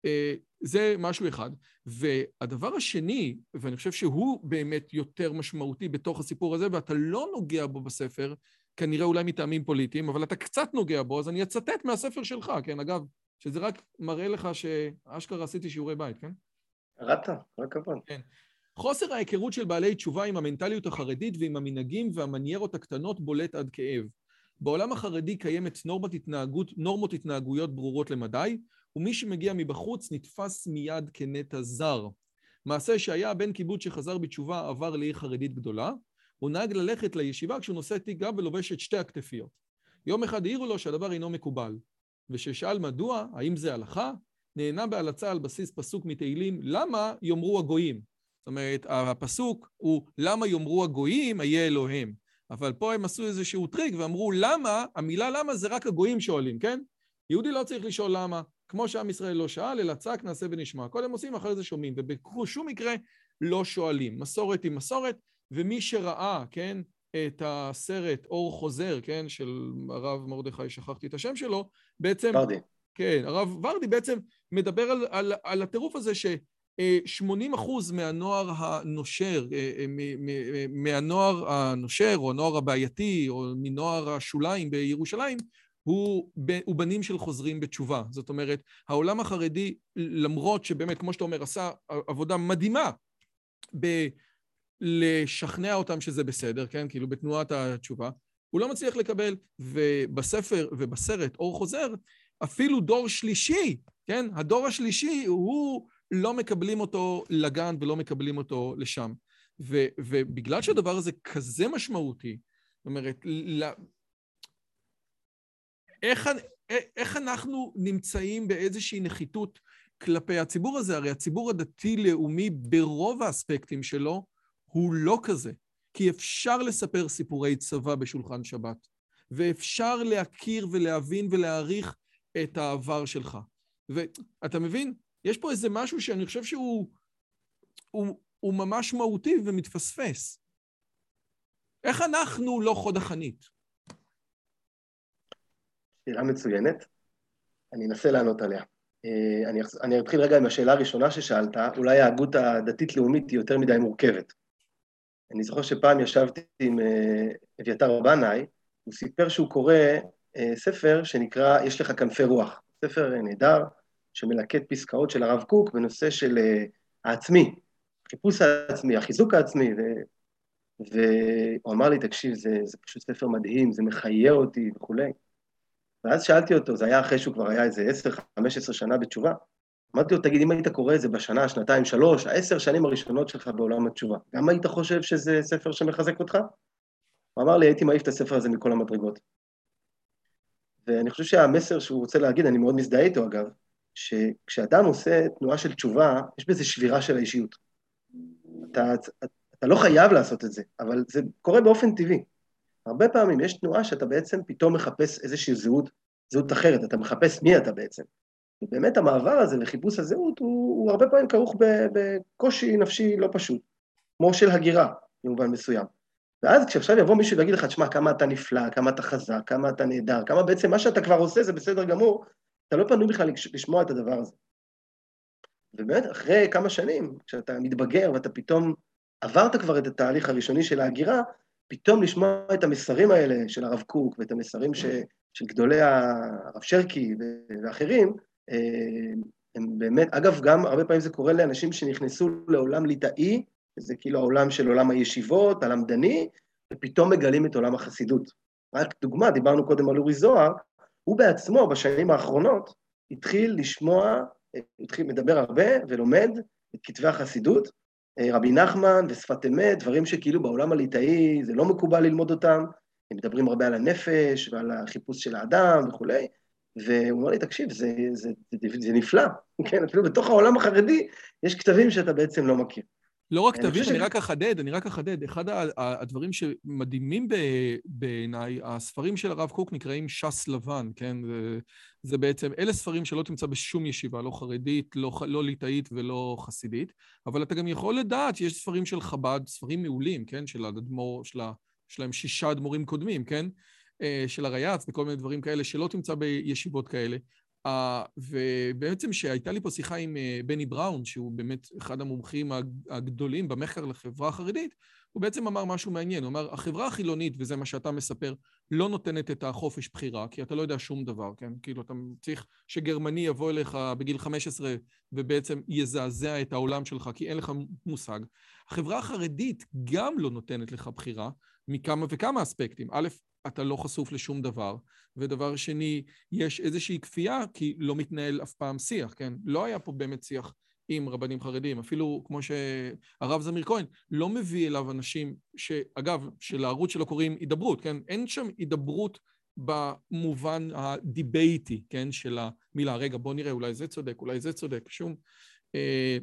אה, זה משהו אחד. והדבר השני, ואני חושב שהוא באמת יותר משמעותי בתוך הסיפור הזה, ואתה לא נוגע בו בספר, כנראה אולי מטעמים פוליטיים, אבל אתה קצת נוגע בו, אז אני אצטט מהספר שלך, כן? אגב, שזה רק מראה לך שאשכרה עשיתי שיעורי בית, כן? ירדת, רק כבוד. כן. חוסר ההיכרות של בעלי תשובה עם המנטליות החרדית ועם המנהגים והמניירות הקטנות בולט עד כאב. בעולם החרדי קיימת נורמות, התנהגות, נורמות התנהגויות ברורות למדי, ומי שמגיע מבחוץ נתפס מיד כנטע זר. מעשה שהיה בן קיבוץ שחזר בתשובה עבר לעיר חרדית גדולה, הוא נהג ללכת לישיבה כשהוא נושא תיק גב ולובש את שתי הכתפיות. יום אחד העירו לו שהדבר אינו מקובל, וכששאל מדוע, האם זה הלכה, נענה בהלצה על בסיס פסוק מתהילים, למה יאמרו הגויים? זאת אומרת, הפסוק הוא למה יאמרו הגויים, איה אלוהים. אבל פה הם עשו איזשהו טריק ואמרו למה, המילה למה זה רק הגויים שואלים, כן? יהודי לא צריך לשאול למה, כמו שעם ישראל לא שאל, אלא צעק נעשה ונשמע. קודם עושים, אחרי זה שומעים, ובשום מקרה לא שואלים. מסורת היא מסורת, ומי שראה, כן, את הסרט אור חוזר, כן, של הרב מרדכי, שכחתי את השם שלו, בעצם... ורדי. כן, הרב ורדי בעצם מדבר על, על, על הטירוף הזה ש... 80 אחוז מהנוער הנושר, אה, אה, מהנוער הנושר, או הנוער הבעייתי, או מנוער השוליים בירושלים, הוא, הוא בנים של חוזרים בתשובה. זאת אומרת, העולם החרדי, למרות שבאמת, כמו שאתה אומר, עשה עבודה מדהימה בלשכנע אותם שזה בסדר, כן? כאילו בתנועת התשובה, הוא לא מצליח לקבל, ובספר ובסרט אור חוזר, אפילו דור שלישי, כן? הדור השלישי הוא לא מקבלים אותו לגן ולא מקבלים אותו לשם. ו, ובגלל שהדבר הזה כזה משמעותי, זאת אומרת, איך, איך אנחנו נמצאים באיזושהי נחיתות כלפי הציבור הזה? הרי הציבור הדתי-לאומי ברוב האספקטים שלו הוא לא כזה. כי אפשר לספר סיפורי צבא בשולחן שבת, ואפשר להכיר ולהבין ולהעריך את העבר שלך. ואתה מבין? יש פה איזה משהו שאני חושב שהוא הוא, הוא ממש מהותי ומתפספס. איך אנחנו לא חוד החנית? שאלה מצוינת, אני אנסה לענות עליה. אה, אני, אני אתחיל רגע עם השאלה הראשונה ששאלת, אולי ההגות הדתית-לאומית היא יותר מדי מורכבת. אני זוכר שפעם ישבתי עם אה, אביתר בנאי, הוא סיפר שהוא קורא אה, ספר שנקרא "יש לך כנפי רוח", ספר נהדר שמלקט פסקאות של הרב קוק בנושא של העצמי, חיפוש העצמי, החיזוק העצמי, ו... והוא אמר לי, תקשיב, זה, זה פשוט ספר מדהים, זה מחיה אותי וכולי. ואז שאלתי אותו, זה היה אחרי שהוא כבר היה איזה 10-15 שנה בתשובה, אמרתי לו, תגיד, אם היית קורא את זה בשנה, שנתיים, שלוש, העשר שנים הראשונות שלך בעולם התשובה, גם היית חושב שזה ספר שמחזק אותך? הוא אמר לי, הייתי מעיף את הספר הזה מכל המדרגות. ואני חושב שהמסר שהוא רוצה להגיד, אני מאוד מזדהה איתו אגב, שכשאדם עושה תנועה של תשובה, יש בזה שבירה של האישיות. אתה, אתה לא חייב לעשות את זה, אבל זה קורה באופן טבעי. הרבה פעמים יש תנועה שאתה בעצם פתאום מחפש איזושהי זהות, זהות אחרת, אתה מחפש מי אתה בעצם. ובאמת המעבר הזה לחיפוש הזהות הוא, הוא הרבה פעמים כרוך בקושי נפשי לא פשוט, כמו של הגירה במובן מסוים. ואז כשעכשיו יבוא מישהו ויגיד לך, תשמע, כמה אתה נפלא, כמה אתה חזק, כמה אתה נהדר, כמה בעצם מה שאתה כבר עושה זה בסדר גמור, אתה לא פנוי בכלל לשמוע את הדבר הזה. ובאמת, אחרי כמה שנים, כשאתה מתבגר ואתה פתאום עברת כבר את התהליך הראשוני של ההגירה, פתאום לשמוע את המסרים האלה של הרב קוק ואת המסרים ש, של גדולי הרב שרקי ואחרים, אה, הם באמת, אגב, גם הרבה פעמים זה קורה לאנשים שנכנסו לעולם ליטאי שזה כאילו העולם של עולם הישיבות, הלמדני, ופתאום מגלים את עולם החסידות. רק דוגמה, דיברנו קודם על אורי זוהר, הוא בעצמו בשנים האחרונות התחיל לשמוע, התחיל לדבר הרבה ולומד את כתבי החסידות, רבי נחמן ושפת אמת, דברים שכאילו בעולם הליטאי זה לא מקובל ללמוד אותם, הם מדברים הרבה על הנפש ועל החיפוש של האדם וכולי, והוא אומר לי, תקשיב, זה, זה, זה, זה נפלא, כן, אפילו בתוך העולם החרדי יש כתבים שאתה בעצם לא מכיר. לא רק כתבים, אני רק אחדד, אני רק אחדד. אחד הדברים שמדהימים בעיניי, הספרים של הרב קוק נקראים ש"ס לבן, כן? זה, זה בעצם, אלה ספרים שלא תמצא בשום ישיבה, לא חרדית, לא, לא ליטאית ולא חסידית, אבל אתה גם יכול לדעת שיש ספרים של חב"ד, ספרים מעולים, כן? של האדמו"ר, של ה... יש להם שישה אדמו"רים קודמים, כן? אה, של הריי"צ וכל מיני דברים כאלה שלא תמצא בישיבות כאלה. ובעצם שהייתה לי פה שיחה עם uh, בני בראון, שהוא באמת אחד המומחים הגדולים במחקר לחברה החרדית, הוא בעצם אמר משהו מעניין, הוא אמר, החברה החילונית, וזה מה שאתה מספר, לא נותנת את החופש בחירה, כי אתה לא יודע שום דבר, כן? כאילו, אתה צריך שגרמני יבוא אליך בגיל 15 ובעצם יזעזע את העולם שלך, כי אין לך מושג. החברה החרדית גם לא נותנת לך בחירה מכמה וכמה אספקטים. א', אתה לא חשוף לשום דבר, ודבר שני, יש איזושהי כפייה, כי לא מתנהל אף פעם שיח, כן? לא היה פה באמת שיח עם רבנים חרדים, אפילו כמו שהרב זמיר כהן לא מביא אליו אנשים, שאגב, שלערוץ שלו קוראים הידברות, כן? אין שם הידברות במובן הדיבייטי, כן? של המילה, רגע, בוא נראה, אולי זה צודק, אולי זה צודק, שום... אה,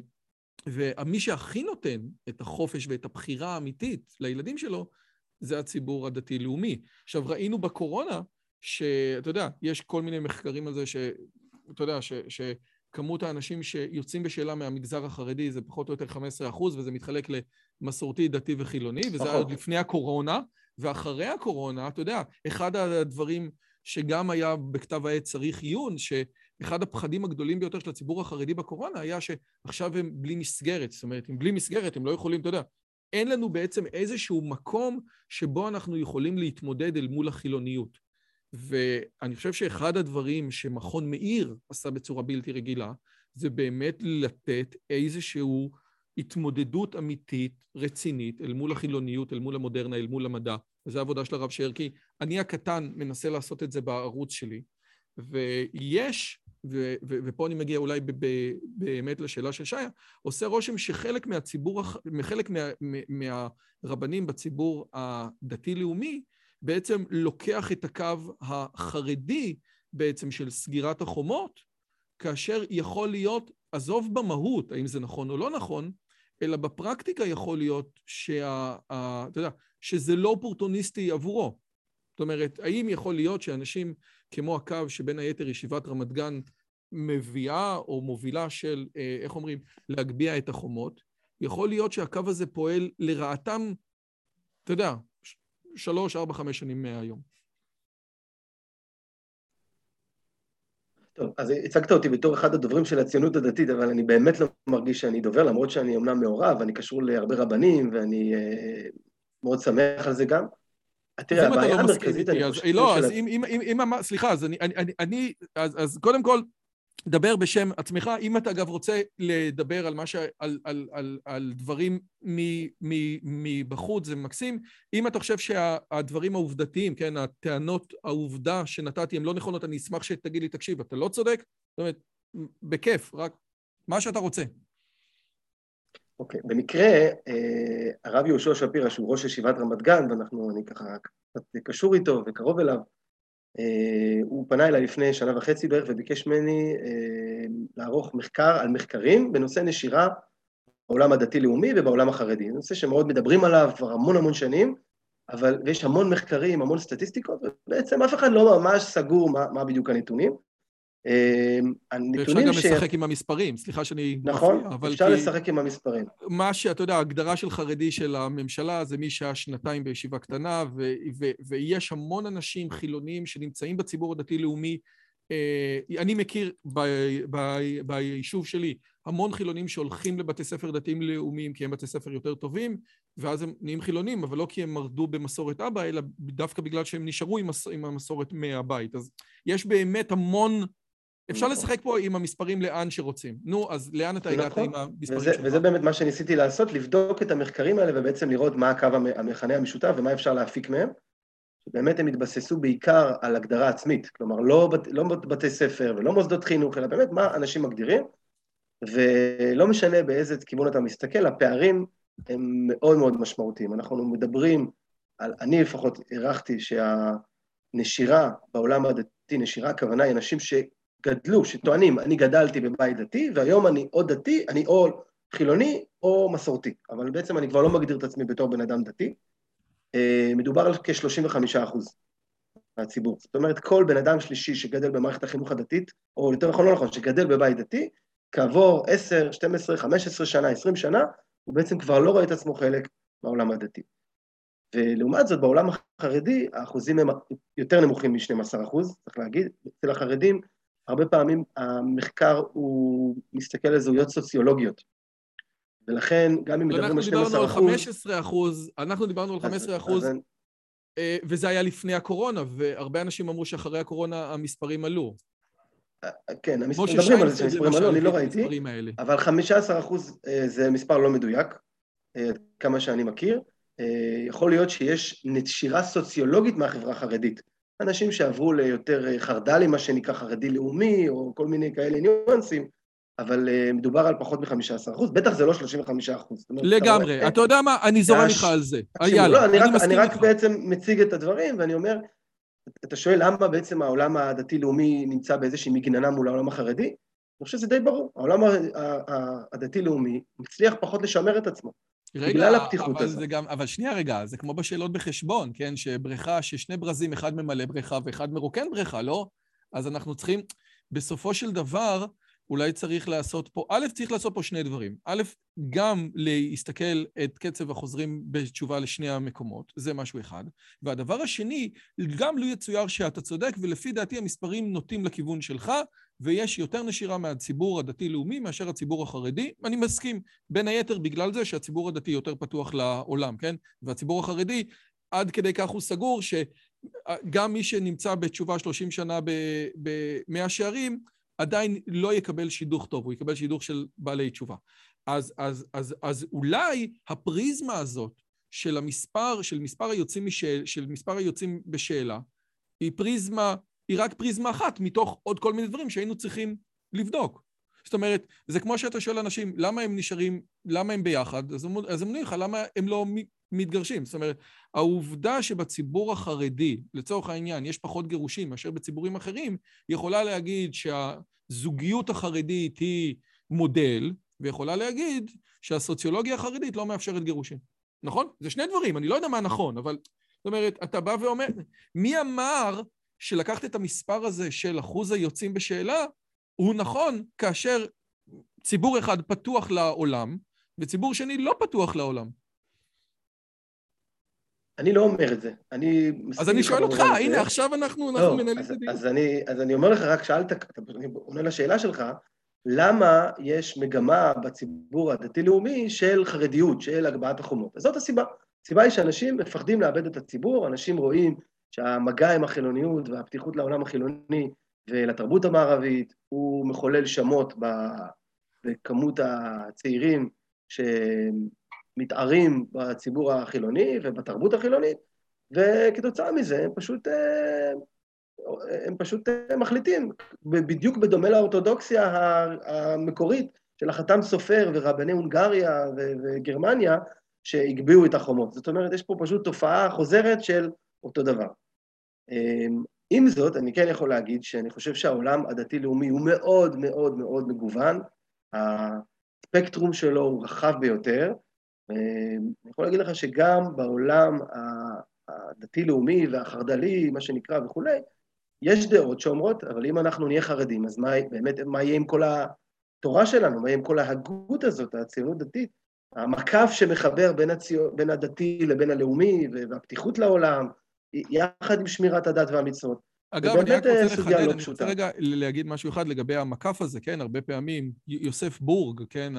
ומי שהכי נותן את החופש ואת הבחירה האמיתית לילדים שלו, זה הציבור הדתי-לאומי. עכשיו, ראינו בקורונה, שאתה יודע, יש כל מיני מחקרים על זה, שאתה יודע, ש, שכמות האנשים שיוצאים בשאלה מהמגזר החרדי זה פחות או יותר 15 אחוז, וזה מתחלק למסורתי, דתי וחילוני, וזה היה עוד לפני הקורונה, ואחרי הקורונה, אתה יודע, אחד הדברים שגם היה בכתב העת צריך עיון, שאחד הפחדים הגדולים ביותר של הציבור החרדי בקורונה היה שעכשיו הם בלי מסגרת, זאת אומרת, הם בלי מסגרת, הם לא יכולים, אתה יודע, אין לנו בעצם איזשהו מקום שבו אנחנו יכולים להתמודד אל מול החילוניות. ואני חושב שאחד הדברים שמכון מאיר עשה בצורה בלתי רגילה, זה באמת לתת איזושהי התמודדות אמיתית, רצינית, אל מול החילוניות, אל מול המודרנה, אל מול המדע. וזו העבודה של הרב שרקי. אני הקטן מנסה לעשות את זה בערוץ שלי, ויש ו- ו- ופה אני מגיע אולי ב- ב- באמת לשאלה של שעיה, עושה רושם שחלק מהציבור, חלק מה, מהרבנים בציבור הדתי-לאומי בעצם לוקח את הקו החרדי בעצם של סגירת החומות, כאשר יכול להיות, עזוב במהות, האם זה נכון או לא נכון, אלא בפרקטיקה יכול להיות שה... ה, אתה יודע, שזה לא אופורטוניסטי עבורו. זאת אומרת, האם יכול להיות שאנשים כמו הקו שבין היתר ישיבת רמת גן מביאה או מובילה של, אה, איך אומרים, להגביה את החומות, יכול להיות שהקו הזה פועל לרעתם, אתה יודע, שלוש, ארבע, חמש שנים מהיום. טוב, אז הצגת אותי בתור אחד הדוברים של הציונות הדתית, אבל אני באמת לא מרגיש שאני דובר, למרות שאני אומנם מעורב, אני קשור להרבה רבנים, ואני אה, מאוד שמח על זה גם. תראה, הבעיה לא המרכזית, אני חושב... לא, אז אם, סליחה, אז אני, אז, קודם כל, דבר בשם עצמך. אם אתה אגב רוצה לדבר על, ש... על, על, על, על דברים מבחוץ, זה מקסים. אם אתה חושב שהדברים העובדתיים, כן, הטענות, העובדה שנתתי הן לא נכונות, אני אשמח שתגיד לי, תקשיב, אתה לא צודק? זאת אומרת, בכיף, רק מה שאתה רוצה. אוקיי, okay. במקרה, אה, הרב יהושע שפירא, שהוא ראש ישיבת רמת גן, ואנחנו, אני ככה קצת קשור איתו וקרוב אליו, אה, הוא פנה אליי לפני שנה וחצי בערך וביקש ממני אה, לערוך מחקר על מחקרים בנושא נשירה בעולם הדתי-לאומי ובעולם החרדי. נושא שמאוד מדברים עליו כבר המון המון שנים, אבל יש המון מחקרים, המון סטטיסטיקות, ובעצם אף אחד לא ממש סגור מה, מה בדיוק הנתונים. אמ, הנתונים ש... אפשר גם לשחק עם המספרים, סליחה שאני נכון, מפריע, אבל... אפשר כי... לשחק עם המספרים. מה שאתה יודע, ההגדרה של חרדי של הממשלה זה מי שהיה שנתיים בישיבה קטנה, ו... ו... ויש המון אנשים חילונים שנמצאים בציבור הדתי-לאומי. אה, אני מכיר ב... ב... ביישוב שלי המון חילונים שהולכים לבתי ספר דתיים לאומיים כי הם בתי ספר יותר טובים, ואז הם נהיים חילונים, אבל לא כי הם מרדו במסורת אבא, אלא דווקא בגלל שהם נשארו עם, המסורת מהבית. אז יש באמת המון אפשר נכון. לשחק פה עם המספרים לאן שרוצים. נו, אז לאן אתה הגעת נכון. עם המספרים וזה, שלך? וזה באמת מה שניסיתי לעשות, לבדוק את המחקרים האלה ובעצם לראות מה הקו המ- המכנה המשותף ומה אפשר להפיק מהם. שבאמת הם התבססו בעיקר על הגדרה עצמית, כלומר לא, בת, לא בתי ספר ולא מוסדות חינוך, אלא באמת מה אנשים מגדירים, ולא משנה באיזה כיוון אתה מסתכל, הפערים הם מאוד מאוד משמעותיים. אנחנו מדברים על, אני לפחות הערכתי שהנשירה בעולם הדתי, נשירה הכוונה היא אנשים שגדלו, שטוענים, אני גדלתי בבית דתי, והיום אני או דתי, אני או חילוני או מסורתי, אבל בעצם אני כבר לא מגדיר את עצמי בתור בן אדם דתי. אה, מדובר על כ-35 אחוז מהציבור. זאת אומרת, כל בן אדם שלישי שגדל במערכת החינוך הדתית, או יותר נכון, לא נכון, שגדל בבית דתי, כעבור 10, 12, 15 שנה, 20 שנה, הוא בעצם כבר לא רואה את עצמו חלק מהעולם הדתי. ולעומת זאת, בעולם החרדי, האחוזים הם יותר נמוכים מ-12 אחוז, צריך להגיד. אצל החרדים, הרבה פעמים המחקר הוא מסתכל על זהויות סוציולוגיות. ולכן, גם אם מדברים אנחנו על 12 דיברנו על אחוז... 15 אחוז, אנחנו דיברנו על 15 אחוז, אז- אה, וזה היה לפני הקורונה, והרבה אנשים אמרו שאחרי הקורונה המספרים עלו. כן, המס- משה מדברים על זה שהמספרים עלו, אני לא ראיתי, המספרים. אבל 15 אחוז אה, זה מספר לא מדויק, אה, כמה שאני מכיר. אה, יכול להיות שיש נשירה סוציולוגית מהחברה החרדית. אנשים שעברו ליותר אה, חרד"לים, מה שנקרא חרדי לאומי, או כל מיני כאלה ניואנסים, אבל אה, מדובר על פחות מ-15 אחוז, בטח זה לא 35 אחוז. לגמרי. אתה יודע מה? אני זורם הש- איתך על זה. יאללה, לא, אני רק, מסכים אני רק. בעצם מציג את הדברים, ואני אומר, אתה שואל למה בעצם העולם הדתי-לאומי נמצא באיזושהי מגננה מול העולם החרדי? אני חושב שזה די ברור. העולם הדתי-לאומי מצליח פחות לשמר את עצמו. רגע, בגלל הפתיחות אבל הזאת. זה גם, אבל שנייה רגע, זה כמו בשאלות בחשבון, כן? שבריכה, ששני ברזים, אחד ממלא בריכה ואחד מרוקן בריכה, לא? אז אנחנו צריכים, בסופו של דבר, אולי צריך לעשות פה, א', צריך לעשות פה שני דברים. א', גם להסתכל את קצב החוזרים בתשובה לשני המקומות, זה משהו אחד. והדבר השני, גם לו יצויר שאתה צודק, ולפי דעתי המספרים נוטים לכיוון שלך, ויש יותר נשירה מהציבור הדתי-לאומי מאשר הציבור החרדי. אני מסכים, בין היתר בגלל זה שהציבור הדתי יותר פתוח לעולם, כן? והציבור החרדי, עד כדי כך הוא סגור, שגם מי שנמצא בתשובה 30 שנה במאה שערים, עדיין לא יקבל שידוך טוב, הוא יקבל שידוך של בעלי תשובה. אז, אז, אז, אז אולי הפריזמה הזאת של המספר, של מספר היוצאים, משאל, של מספר היוצאים בשאלה, היא פריזמה, היא רק פריזמה אחת מתוך עוד כל מיני דברים שהיינו צריכים לבדוק. זאת אומרת, זה כמו שאתה שואל אנשים, למה הם נשארים, למה הם ביחד? אז הם, אומרים לך, למה הם לא מתגרשים? זאת אומרת, העובדה שבציבור החרדי, לצורך העניין, יש פחות גירושים מאשר בציבורים אחרים, יכולה להגיד שהזוגיות החרדית היא מודל, ויכולה להגיד שהסוציולוגיה החרדית לא מאפשרת גירושים. נכון? זה שני דברים, אני לא יודע מה נכון, אבל זאת אומרת, אתה בא ואומר, מי אמר שלקחת את המספר הזה של אחוז היוצאים בשאלה, הוא נכון כאשר ציבור אחד פתוח לעולם, וציבור שני לא פתוח לעולם. אני לא אומר את זה. אני אז אני שואל אותך, הנה, עכשיו אנחנו, לא, מנהלים את הדיון. אז אני אומר לך, רק שאלת, אני עונה לשאלה שלך, למה יש מגמה בציבור הדתי-לאומי של חרדיות, של הגבהת החומות? אז זאת הסיבה. הסיבה היא שאנשים מפחדים לאבד את הציבור, אנשים רואים שהמגע עם החילוניות והפתיחות לעולם החילוני ולתרבות המערבית הוא מחולל שמות בכמות הצעירים שמתערים בציבור החילוני ובתרבות החילונית, וכתוצאה מזה הם פשוט, הם פשוט מחליטים, בדיוק בדומה לאורתודוקסיה המקורית של החתם סופר ורבני הונגריה וגרמניה, שהגביהו את החומות. זאת אומרת, יש פה פשוט תופעה חוזרת של אותו דבר. עם זאת, אני כן יכול להגיד שאני חושב שהעולם הדתי-לאומי הוא מאוד מאוד מאוד מגוון, הספקטרום שלו הוא רחב ביותר, אני יכול להגיד לך שגם בעולם הדתי-לאומי והחרד"לי, מה שנקרא וכולי, יש דעות שאומרות, אבל אם אנחנו נהיה חרדים, אז מה, באמת, מה יהיה עם כל התורה שלנו? מה יהיה עם כל ההגות הזאת, הציונות דתית? המקף שמחבר בין, הציו... בין הדתי לבין הלאומי והפתיחות לעולם, יחד עם שמירת הדת והמצוות. אגב, אני רק רוצה לחדד, לא אני רוצה רגע להגיד משהו אחד לגבי המקף הזה, כן? הרבה פעמים, יוסף בורג, כן?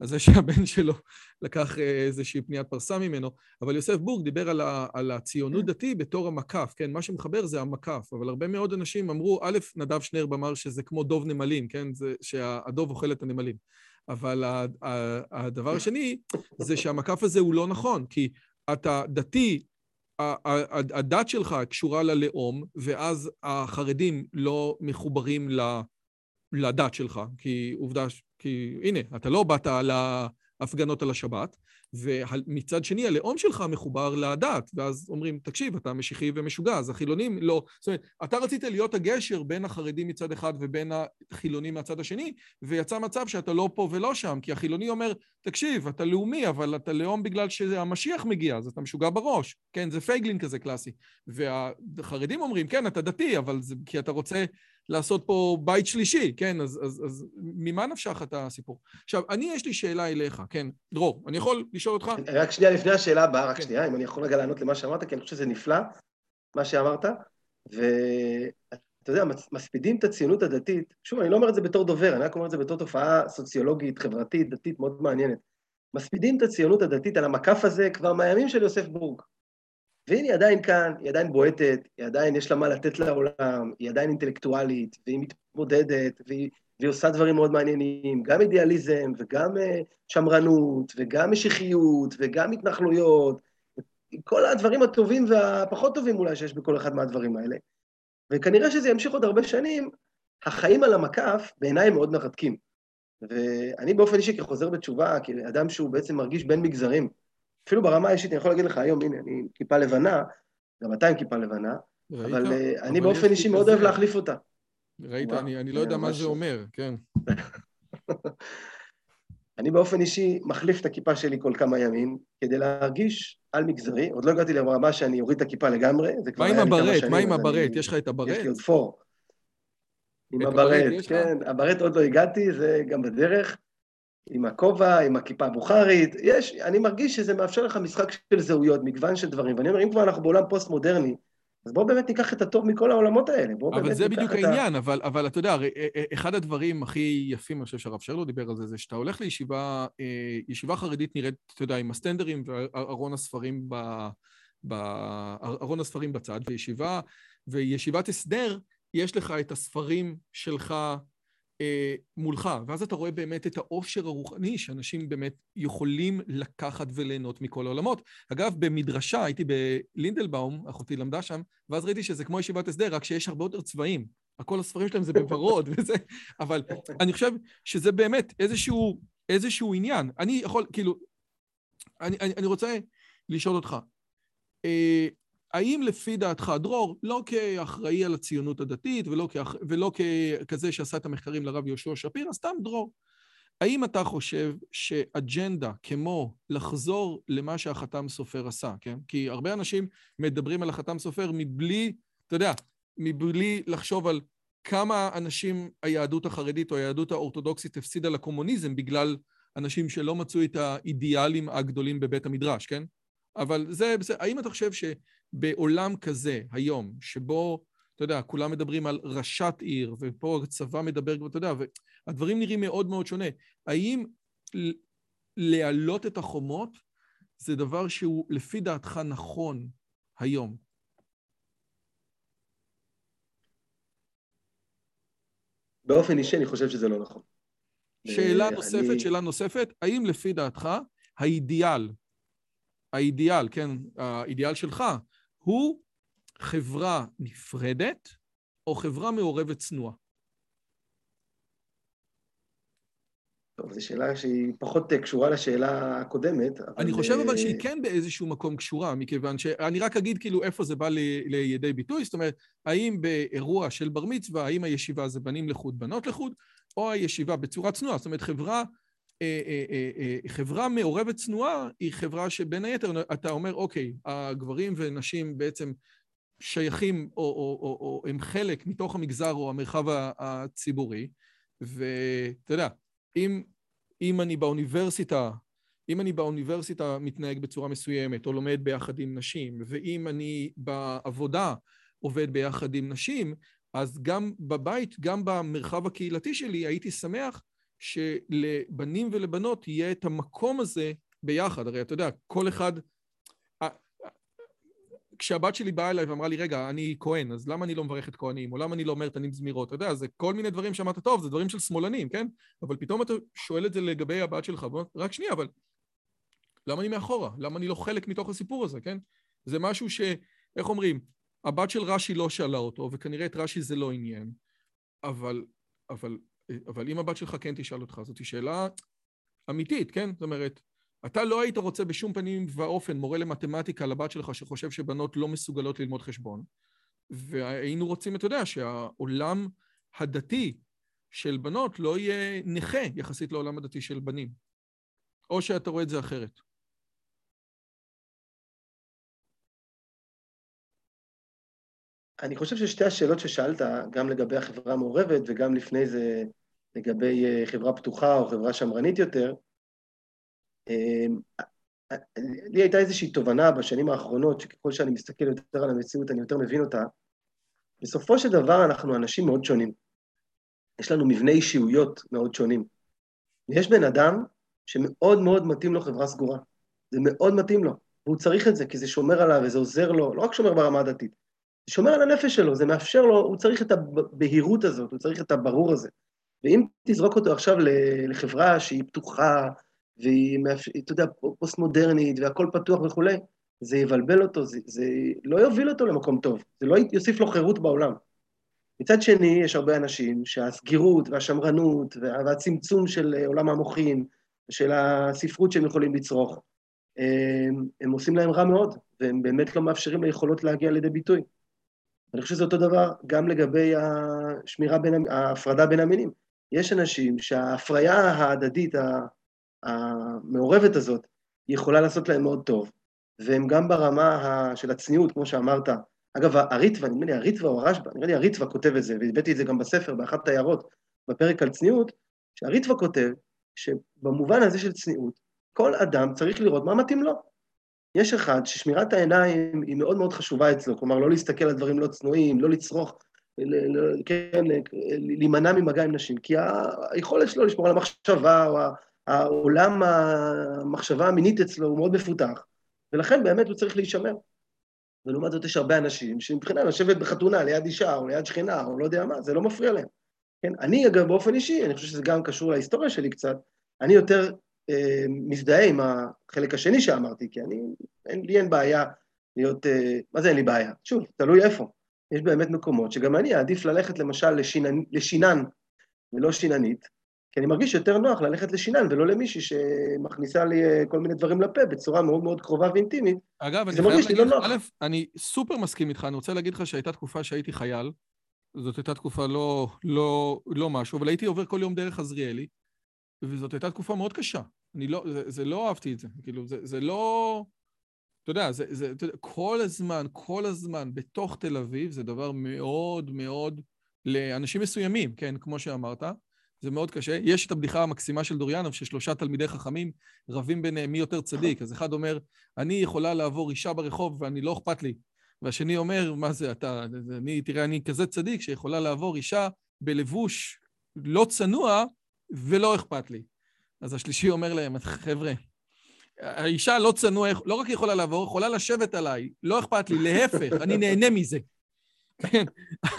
על זה שהבן שלו לקח איזושהי פניית פרסה ממנו, אבל יוסף בורג דיבר על, ה, על הציונות דתי בתור המקף, כן? מה שמחבר זה המקף, אבל הרבה מאוד אנשים אמרו, א', נדב שנרב אמר שזה כמו דוב נמלים, כן? זה שהדוב אוכל את הנמלים. אבל הדבר השני זה שהמקף הזה הוא לא נכון, כי אתה דתי, הדת שלך קשורה ללאום, ואז החרדים לא מחוברים לדת שלך, כי עובדה, כי הנה, אתה לא באת להפגנות על השבת, ומצד שני, הלאום שלך מחובר לדת, ואז אומרים, תקשיב, אתה משיחי ומשוגע, אז החילונים לא... זאת אומרת, אתה רצית להיות הגשר בין החרדים מצד אחד ובין החילונים מהצד השני, ויצא מצב שאתה לא פה ולא שם, כי החילוני אומר, תקשיב, אתה לאומי, אבל אתה לאום בגלל שהמשיח מגיע, אז אתה משוגע בראש. כן, זה פייגלין כזה קלאסי. והחרדים אומרים, כן, אתה דתי, אבל זה כי אתה רוצה לעשות פה בית שלישי, כן? אז, אז, אז ממה נפשך את הסיפור? עכשיו, אני, יש לי שאלה אליך, כן? דרור, אני יכול לשאול אותך? רק שנייה לפני השאלה הבאה, רק כן. שנייה, אם אני יכול רגע לענות למה שאמרת, כי אני חושב שזה נפלא, מה שאמרת, ואתה יודע, מספידים את הציונות הדתית, שוב, אני לא אומר את זה בתור דובר, אני רק אומר את זה בתור תופעה סוציולוגית, חברתית, דתית מאוד מעניינת. מספידים את הציונות הדתית על המקף הזה כבר מהימים של יוסף בורג. והנה היא עדיין כאן, היא עדיין בועטת, היא עדיין יש לה מה לתת לעולם, היא עדיין אינטלקטואלית, והיא מתמודדת, והיא, והיא עושה דברים מאוד מעניינים, גם אידיאליזם, וגם uh, שמרנות, וגם משיחיות, וגם התנחלויות, כל הדברים הטובים והפחות טובים אולי שיש בכל אחד מהדברים האלה. וכנראה שזה ימשיך עוד הרבה שנים, החיים על המקף בעיניי מאוד מרתקים. ואני באופן אישי כחוזר בתשובה, כאדם שהוא בעצם מרגיש בין מגזרים, אפילו ברמה האישית, אני יכול להגיד לך היום, הנה, אני עם כיפה לבנה, גם אתה עם כיפה לבנה, ראית? אבל uh, אני באופן אישי מאוד אוהב להחליף אותה. ראית? אני לא יודע מה זה אומר, כן. אני באופן אישי מחליף את הכיפה שלי כל כמה ימים, כדי להרגיש על מגזרי, עוד לא הגעתי לרמה שאני אוריד את הכיפה לגמרי, זה כבר היה לי כמה שנים. מה עם הברט? יש לך את הברט? יש לי עוד פור. עם הברט, כן. הברט עוד לא הגעתי, זה גם בדרך. עם הכובע, עם הכיפה הבוכרית, יש, אני מרגיש שזה מאפשר לך משחק של זהויות, מגוון של דברים, ואני אומר, אם כבר אנחנו בעולם פוסט-מודרני, אז בואו באמת ניקח את הטוב מכל העולמות האלה, בואו באמת ניקח את ה... אבל זה בדיוק העניין, אבל, אבל אתה יודע, אה, אה, אחד הדברים הכי יפים, אני חושב שהרב שרלו דיבר על זה, זה שאתה הולך לישיבה, אה, ישיבה חרדית נראית, אתה יודע, עם הסטנדרים וארון הספרים ב... בארון הספרים בצד, וישיבה, וישיבת הסדר, יש לך את הספרים שלך מולך, ואז אתה רואה באמת את העושר הרוחני שאנשים באמת יכולים לקחת וליהנות מכל העולמות. אגב, במדרשה, הייתי בלינדלבאום, אחותי למדה שם, ואז ראיתי שזה כמו ישיבת הסדר, רק שיש הרבה יותר צבעים. הכל הספרים שלהם זה בוורוד וזה, אבל אני חושב שזה באמת איזשהו, איזשהו עניין. אני יכול, כאילו, אני, אני, אני רוצה לשאול אותך, אה, האם לפי דעתך, דרור, לא כאחראי על הציונות הדתית ולא, כאח... ולא ככזה שעשה את המחקרים לרב יהושע שפירא, סתם דרור, האם אתה חושב שאג'נדה כמו לחזור למה שהחתם סופר עשה, כן? כי הרבה אנשים מדברים על החתם סופר מבלי, אתה יודע, מבלי לחשוב על כמה אנשים היהדות החרדית או היהדות האורתודוקסית הפסידה לקומוניזם בגלל אנשים שלא מצאו את האידיאלים הגדולים בבית המדרש, כן? אבל זה, זה האם אתה חושב ש... בעולם כזה, היום, שבו, אתה יודע, כולם מדברים על ראשת עיר, ופה הצבא מדבר, אתה יודע, והדברים נראים מאוד מאוד שונה. האם להעלות את החומות זה דבר שהוא לפי דעתך נכון היום? באופן אישי אני חושב שזה לא נכון. שאלה נוספת, אני... שאלה נוספת, האם לפי דעתך האידיאל, האידיאל, כן, האידיאל שלך, הוא חברה נפרדת או חברה מעורבת צנועה? טוב, זו שאלה שהיא פחות קשורה לשאלה הקודמת. אבל... אני חושב אבל שהיא כן באיזשהו מקום קשורה, מכיוון שאני רק אגיד כאילו איפה זה בא לידי ביטוי, זאת אומרת, האם באירוע של בר מצווה, האם הישיבה זה בנים לחוד, בנות לחוד, או הישיבה בצורה צנועה, זאת אומרת, חברה אה, אה, אה, חברה מעורבת צנועה היא חברה שבין היתר אתה אומר, אוקיי, הגברים ונשים בעצם שייכים או, או, או, או הם חלק מתוך המגזר או המרחב הציבורי, ואתה יודע, אם, אם אני באוניברסיטה, אם אני באוניברסיטה מתנהג בצורה מסוימת או לומד ביחד עם נשים, ואם אני בעבודה עובד ביחד עם נשים, אז גם בבית, גם במרחב הקהילתי שלי, הייתי שמח שלבנים ולבנות יהיה את המקום הזה ביחד. הרי אתה יודע, כל אחד... כשהבת שלי באה אליי ואמרה לי, רגע, אני כהן, אז למה אני לא מברך את כהנים? או למה אני לא אומר תנים זמירות? אתה יודע, זה כל מיני דברים שאמרת, טוב, זה דברים של שמאלנים, כן? אבל פתאום אתה שואל את זה לגבי הבת שלך, רק שנייה, אבל למה אני מאחורה? למה אני לא חלק מתוך הסיפור הזה, כן? זה משהו ש... איך אומרים? הבת של רש"י לא שאלה אותו, וכנראה את רש"י זה לא עניין, אבל, אבל, אבל אם הבת שלך כן תשאל אותך, זאת שאלה אמיתית, כן? זאת אומרת, אתה לא היית רוצה בשום פנים ואופן מורה למתמטיקה לבת שלך שחושב שבנות לא מסוגלות ללמוד חשבון, והיינו רוצים, אתה יודע, שהעולם הדתי של בנות לא יהיה נכה יחסית לעולם הדתי של בנים. או שאתה רואה את זה אחרת. אני חושב ששתי השאלות ששאלת, גם לגבי החברה המעורבת וגם לפני זה לגבי אה, חברה פתוחה או חברה שמרנית יותר, אמ, לי הייתה איזושהי תובנה בשנים האחרונות, שככל שאני מסתכל יותר על המציאות, אני יותר מבין אותה. בסופו של דבר אנחנו אנשים מאוד שונים. יש לנו מבנה אישיויות מאוד שונים. ויש בן אדם שמאוד מאוד מתאים לו חברה סגורה. זה מאוד מתאים לו, והוא צריך את זה, כי זה שומר עליו וזה עוזר לו, לא רק שומר ברמה הדתית, שומר על הנפש שלו, זה מאפשר לו, הוא צריך את הבהירות הזאת, הוא צריך את הברור הזה. ואם תזרוק אותו עכשיו לחברה שהיא פתוחה, והיא, אתה יודע, פוסט-מודרנית, והכל פתוח וכולי, זה יבלבל אותו, זה, זה לא יוביל אותו למקום טוב, זה לא יוסיף לו חירות בעולם. מצד שני, יש הרבה אנשים שהסגירות והשמרנות והצמצום של עולם המוחין, של הספרות שהם יכולים לצרוך, הם, הם עושים להם רע מאוד, והם באמת לא מאפשרים ליכולות להגיע לידי ביטוי. אני חושב שזה אותו דבר גם לגבי השמירה בין, ההפרדה בין המינים. יש אנשים שההפריה ההדדית המעורבת הזאת יכולה לעשות להם מאוד טוב, והם גם ברמה של הצניעות, כמו שאמרת. אגב, הריטווה, נדמה לי הריטווה או הרשב"א, נראה לי הריטווה כותב את זה, והבאתי את זה גם בספר, באחת ההערות, בפרק על צניעות, שהריטווה כותב שבמובן הזה של צניעות, כל אדם צריך לראות מה מתאים לו. יש אחד ששמירת העיניים היא מאוד מאוד חשובה אצלו, כלומר, לא להסתכל על דברים לא צנועים, לא לצרוך, כן, להימנע ממגע עם נשים, כי היכולת שלו לשמור על המחשבה, או העולם המחשבה המינית אצלו הוא מאוד מפותח, ולכן באמת הוא צריך להישמר. ולעומת זאת יש הרבה אנשים שמבחינה לשבת בחתונה ליד אישה או ליד שכנה או לא יודע מה, זה לא מפריע להם. כן? אני אגב באופן אישי, אני חושב שזה גם קשור להיסטוריה שלי קצת, אני יותר מזדהה עם החלק השני שאמרתי, כי אני, אין, לי אין בעיה להיות, אה, מה זה אין לי בעיה? שוב, תלוי איפה. יש באמת מקומות שגם אני אעדיף ללכת למשל לשינן, לשינן ולא שיננית, כי אני מרגיש יותר נוח ללכת לשינן ולא למישהי שמכניסה לי אה, כל מיני דברים לפה בצורה מאוד מאוד קרובה ואינטימית. אגב, אני חייב לא להגיד לך, א', אני סופר מסכים איתך, אני רוצה להגיד לך שהייתה תקופה שהייתי חייל, זאת הייתה תקופה לא, לא, לא משהו, אבל הייתי עובר כל יום דרך עזריאלי, וזאת הייתה תקופה מאוד קשה. אני לא, זה, זה לא אהבתי את זה, כאילו, זה, זה לא... אתה יודע, זה, זה, אתה יודע, כל הזמן, כל הזמן בתוך תל אביב זה דבר מאוד מאוד לאנשים מסוימים, כן, כמו שאמרת, זה מאוד קשה. יש את הבדיחה המקסימה של דוריאנוב, ששלושה תלמידי חכמים רבים ביניהם מי יותר צדיק. אז אחד אומר, אני יכולה לעבור אישה ברחוב ואני לא אכפת לי. והשני אומר, מה זה אתה? אני, תראה, אני כזה צדיק שיכולה לעבור אישה בלבוש לא צנוע ולא אכפת לי. אז השלישי אומר להם, חבר'ה, האישה לא צנוע, לא רק יכולה לעבור, יכולה לשבת עליי, לא אכפת לי, להפך, אני נהנה מזה. כן,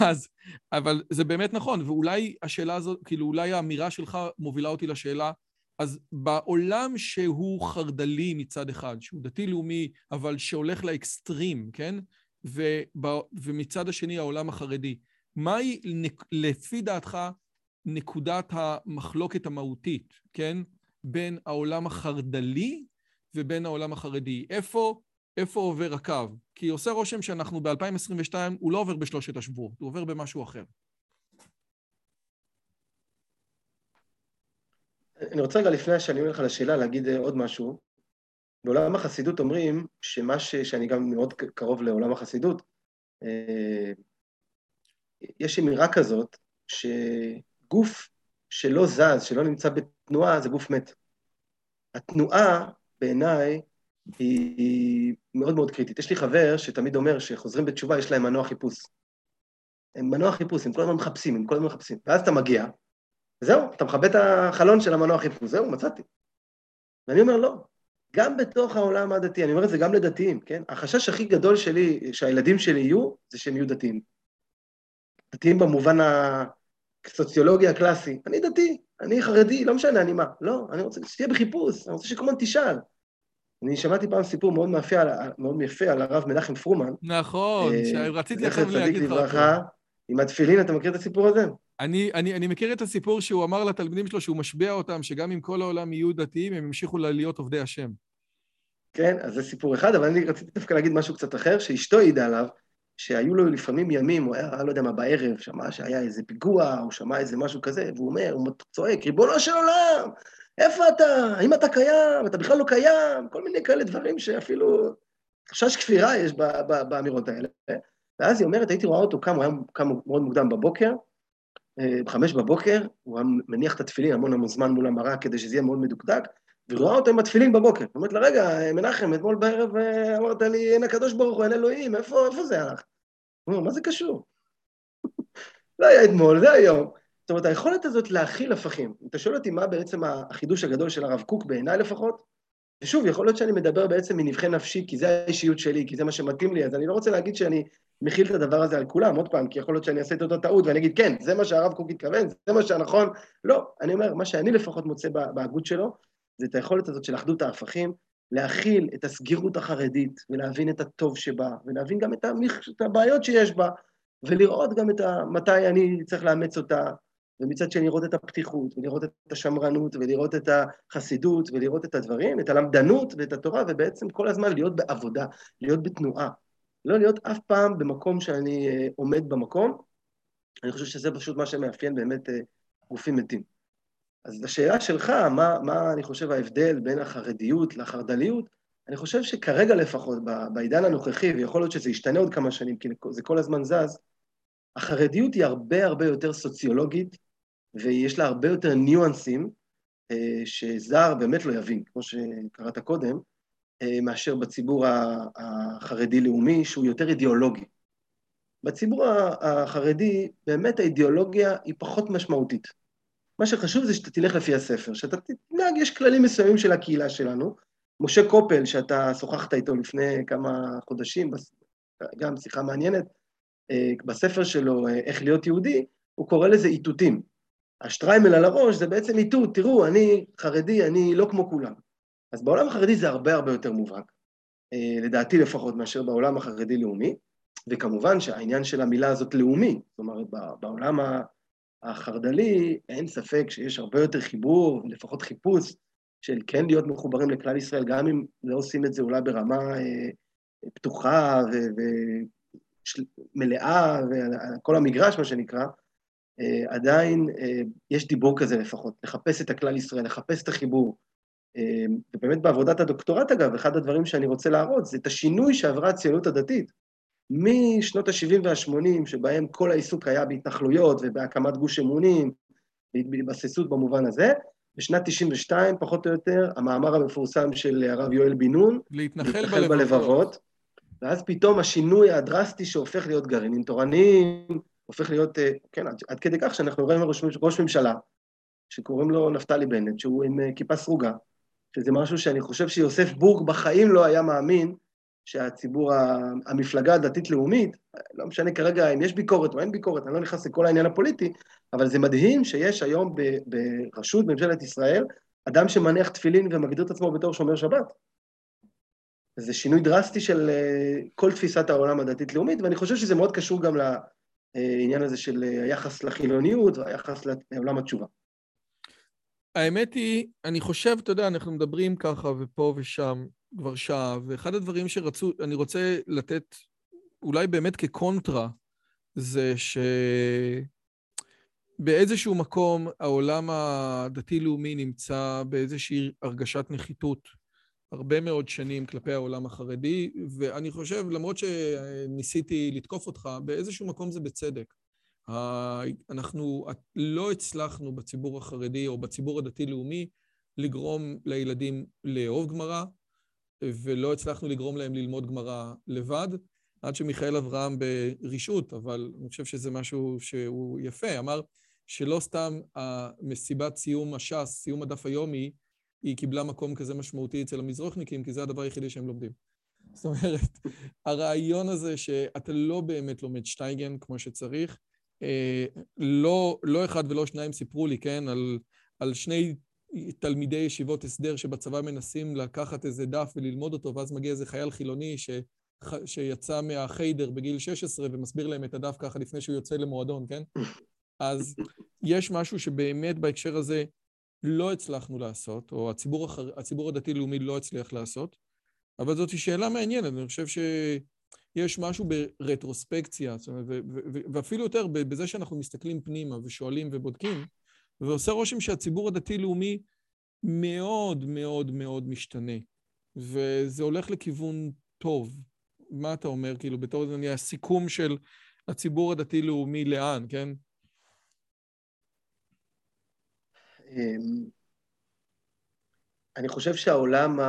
אז, אבל זה באמת נכון, ואולי השאלה הזאת, כאילו אולי האמירה שלך מובילה אותי לשאלה, אז בעולם שהוא חרד"לי מצד אחד, שהוא דתי-לאומי, אבל שהולך לאקסטרים, כן? ובא, ומצד השני העולם החרדי, מהי לפי דעתך נקודת המחלוקת המהותית, כן? בין העולם החרד"לי ובין העולם החרדי. איפה איפה עובר הקו? כי עושה רושם שאנחנו ב-2022, הוא לא עובר בשלושת השבועות, הוא עובר במשהו אחר. אני רוצה רגע לפני שאני אומר לך לשאלה להגיד אה, עוד משהו. בעולם החסידות אומרים שמה ש... שאני גם מאוד קרוב לעולם החסידות, אה, יש אמירה כזאת שגוף שלא זז, שלא נמצא בתנועה, זה גוף מת. התנועה, בעיניי, היא, היא מאוד מאוד קריטית. יש לי חבר שתמיד אומר שחוזרים בתשובה, יש להם מנוע חיפוש. הם מנוע חיפוש, הם כל הזמן מחפשים, הם כל הזמן מחפשים. ואז אתה מגיע, זהו, אתה מכבה את החלון של המנוע חיפוש, זהו, מצאתי. ואני אומר, לא. גם בתוך העולם הדתי, אני אומר את זה גם לדתיים, כן? החשש הכי גדול שלי, שהילדים שלי יהיו, זה שהם יהיו דתיים. דתיים במובן הסוציולוגי הקלאסי. אני דתי, אני חרדי, לא משנה, אני מה. לא, אני רוצה שתהיה בחיפוש, אני רוצה שכמובן תשאל. אני שמעתי פעם סיפור מאוד על, מאוד יפה על הרב מנחם פרומן. נכון, אה, שרציתי עכשיו להגיד לך אותו. עם התפילין, אתה מכיר את הסיפור הזה? אני, אני, אני מכיר את הסיפור שהוא אמר לתלמידים שלו שהוא משביע אותם, שגם אם כל העולם יהיו דתיים, הם ימשיכו להיות עובדי השם. כן, אז זה סיפור אחד, אבל אני רציתי דווקא להגיד משהו קצת אחר, שאשתו העידה עליו, שהיו לו לפעמים ימים, הוא היה, לא יודע מה, בערב, שמע שהיה איזה פיגוע, או שמע איזה משהו כזה, והוא אומר, הוא צועק, ריבונו של עולם, איפה אתה? האם אתה קיים? אתה בכלל לא קיים? כל מיני כאלה דברים שאפילו חשש כפירה יש באמירות האלה. ואז היא אומרת, הייתי רואה אותו קם, הוא היה קם מאוד מוקדם בבוקר, אה, בחמש בבוקר, הוא היה מניח את התפילין המון המון זמן מול המראה כדי שזה יהיה מאוד מדוקדק, ורואה אותו עם התפילין בבוקר. היא אומרת לה, רגע, מנחם, אתמול בערב אה, אמרת לי, אין הקדוש ברוך הוא, אין אלוהים, איפה, איפה זה הלך? הוא אומר, מה זה קשור? לא היה אתמול, זה היום. זאת אומרת, היכולת הזאת להכיל הפכים. אם אתה שואל אותי מה בעצם החידוש הגדול של הרב קוק, בעיניי לפחות, ושוב, יכול להיות שאני מדבר בעצם מנבחי נפשי, כי זה האישיות שלי, כי זה מה שמתאים לי, אז אני לא רוצה להגיד שאני מכיל את הדבר הזה על כולם, עוד פעם, כי יכול להיות שאני אעשה את אותה טעות ואני אגיד, כן, זה מה שהרב קוק התכוון, זה מה שהנכון. לא, אני אומר, מה שאני לפחות מוצא בהגות שלו, זה את היכולת הזאת של אחדות ההפכים, להכיל את הסגירות החרדית ולהבין את הטוב שבה, ולהבין גם את, המח... את הבעיות שיש בה, ולראות גם את ה... מתי אני צריך לאמץ אותה, ומצד שני לראות את הפתיחות, ולראות את השמרנות, ולראות את החסידות, ולראות את הדברים, את הלמדנות ואת התורה, ובעצם כל הזמן להיות בעבודה, להיות בתנועה. לא להיות אף פעם במקום שאני אה, עומד במקום. אני חושב שזה פשוט מה שמאפיין באמת אה, גופים מתים. אז לשאלה שלך, מה, מה אני חושב ההבדל בין החרדיות לחרד"ליות, אני חושב שכרגע לפחות, בעידן הנוכחי, ויכול להיות שזה ישתנה עוד כמה שנים, כי זה כל הזמן זז, החרדיות היא הרבה הרבה יותר סוציולוגית, ויש לה הרבה יותר ניואנסים, אה, שזר באמת לא יבין, כמו שקראת קודם, אה, מאשר בציבור החרדי-לאומי, שהוא יותר אידיאולוגי. בציבור החרדי, באמת האידיאולוגיה היא פחות משמעותית. מה שחשוב זה שאתה תלך לפי הספר, שאתה תנהג, יש כללים מסוימים של הקהילה שלנו. משה קופל, שאתה שוחחת איתו לפני כמה חודשים, גם שיחה מעניינת, אה, בספר שלו, אה, איך להיות יהודי, הוא קורא לזה איתותים. השטריימל על הראש זה בעצם איתות, תראו, אני חרדי, אני לא כמו כולם. אז בעולם החרדי זה הרבה הרבה יותר מובהק, אה, לדעתי לפחות, מאשר בעולם החרדי-לאומי, וכמובן שהעניין של המילה הזאת לאומי, זאת אומרת, בעולם החרד"לי אין ספק שיש הרבה יותר חיבור, לפחות חיפוש, של כן להיות מחוברים לכלל ישראל, גם אם לא עושים את זה אולי ברמה אה, פתוחה ומלאה, וכל המגרש, מה שנקרא, אה, עדיין יש דיבור כזה לפחות, לחפש את הכלל ישראל, לחפש את החיבור. אמ, ובאמת בעבודת הדוקטורט, אגב, אחד הדברים שאני רוצה להראות זה את השינוי שעברה הציונות הדתית. משנות ה-70 וה-80, שבהם כל העיסוק היה בהתנחלויות ובהקמת גוש אמונים, בהתבססות במובן הזה, בשנת 92, פחות או יותר, המאמר המפורסם של הרב יואל בן נון, להתנחל בלבבות. בלבבות, ואז פתאום השינוי הדרסטי שהופך להיות גרעינים תורניים, הופך להיות, אה, כן, עד, עד כדי כך שאנחנו רואים ראש, ראש ממשלה, שקוראים לו נפתלי בנט, שהוא עם אה, כיפה סרוגה, שזה משהו שאני חושב שיוסף בורג בחיים לא היה מאמין שהציבור, המפלגה הדתית-לאומית, לא משנה כרגע אם יש ביקורת או אין ביקורת, אני לא נכנס לכל העניין הפוליטי, אבל זה מדהים שיש היום בראשות ממשלת ישראל אדם שמניח תפילין ומגדיר את עצמו בתור שומר שבת. זה שינוי דרסטי של אה, כל תפיסת העולם הדתית-לאומית, ואני חושב שזה מאוד קשור גם לעניין הזה של היחס לחילוניות והיחס לעולם התשובה. האמת היא, אני חושב, אתה יודע, אנחנו מדברים ככה ופה ושם כבר שעה, ואחד הדברים שרצו, אני רוצה לתת אולי באמת כקונטרה, זה שבאיזשהו מקום העולם הדתי-לאומי נמצא באיזושהי הרגשת נחיתות הרבה מאוד שנים כלפי העולם החרדי, ואני חושב, למרות שניסיתי לתקוף אותך, באיזשהו מקום זה בצדק. אנחנו לא הצלחנו בציבור החרדי או בציבור הדתי-לאומי לגרום לילדים לאהוב גמרא, ולא הצלחנו לגרום להם ללמוד גמרא לבד, עד שמיכאל אברהם ברשעות, אבל אני חושב שזה משהו שהוא יפה, אמר שלא סתם המסיבת סיום הש"ס, סיום הדף היומי, היא קיבלה מקום כזה משמעותי אצל המזרוחניקים, כי זה הדבר היחידי שהם לומדים. זאת אומרת, הרעיון הזה שאתה לא באמת לומד שטייגן כמו שצריך, אה, לא, לא אחד ולא שניים סיפרו לי, כן, על, על שני תלמידי ישיבות הסדר שבצבא מנסים לקחת איזה דף וללמוד אותו, ואז מגיע איזה חייל חילוני ש, שיצא מהחיידר בגיל 16 ומסביר להם את הדף ככה לפני שהוא יוצא למועדון, כן? אז יש משהו שבאמת בהקשר הזה לא הצלחנו לעשות, או הציבור, החר... הציבור הדתי-לאומי לא הצליח לעשות, אבל זאת שאלה מעניינת, אני חושב שיש משהו ברטרוספקציה, אומרת, ו- ו- ואפילו יותר בזה שאנחנו מסתכלים פנימה ושואלים ובודקים, ועושה רושם שהציבור הדתי-לאומי מאוד מאוד מאוד משתנה, וזה הולך לכיוון טוב. מה אתה אומר, כאילו, בתור הסיכום של הציבור הדתי-לאומי לאן, כן? אמ, אני חושב שהעולם,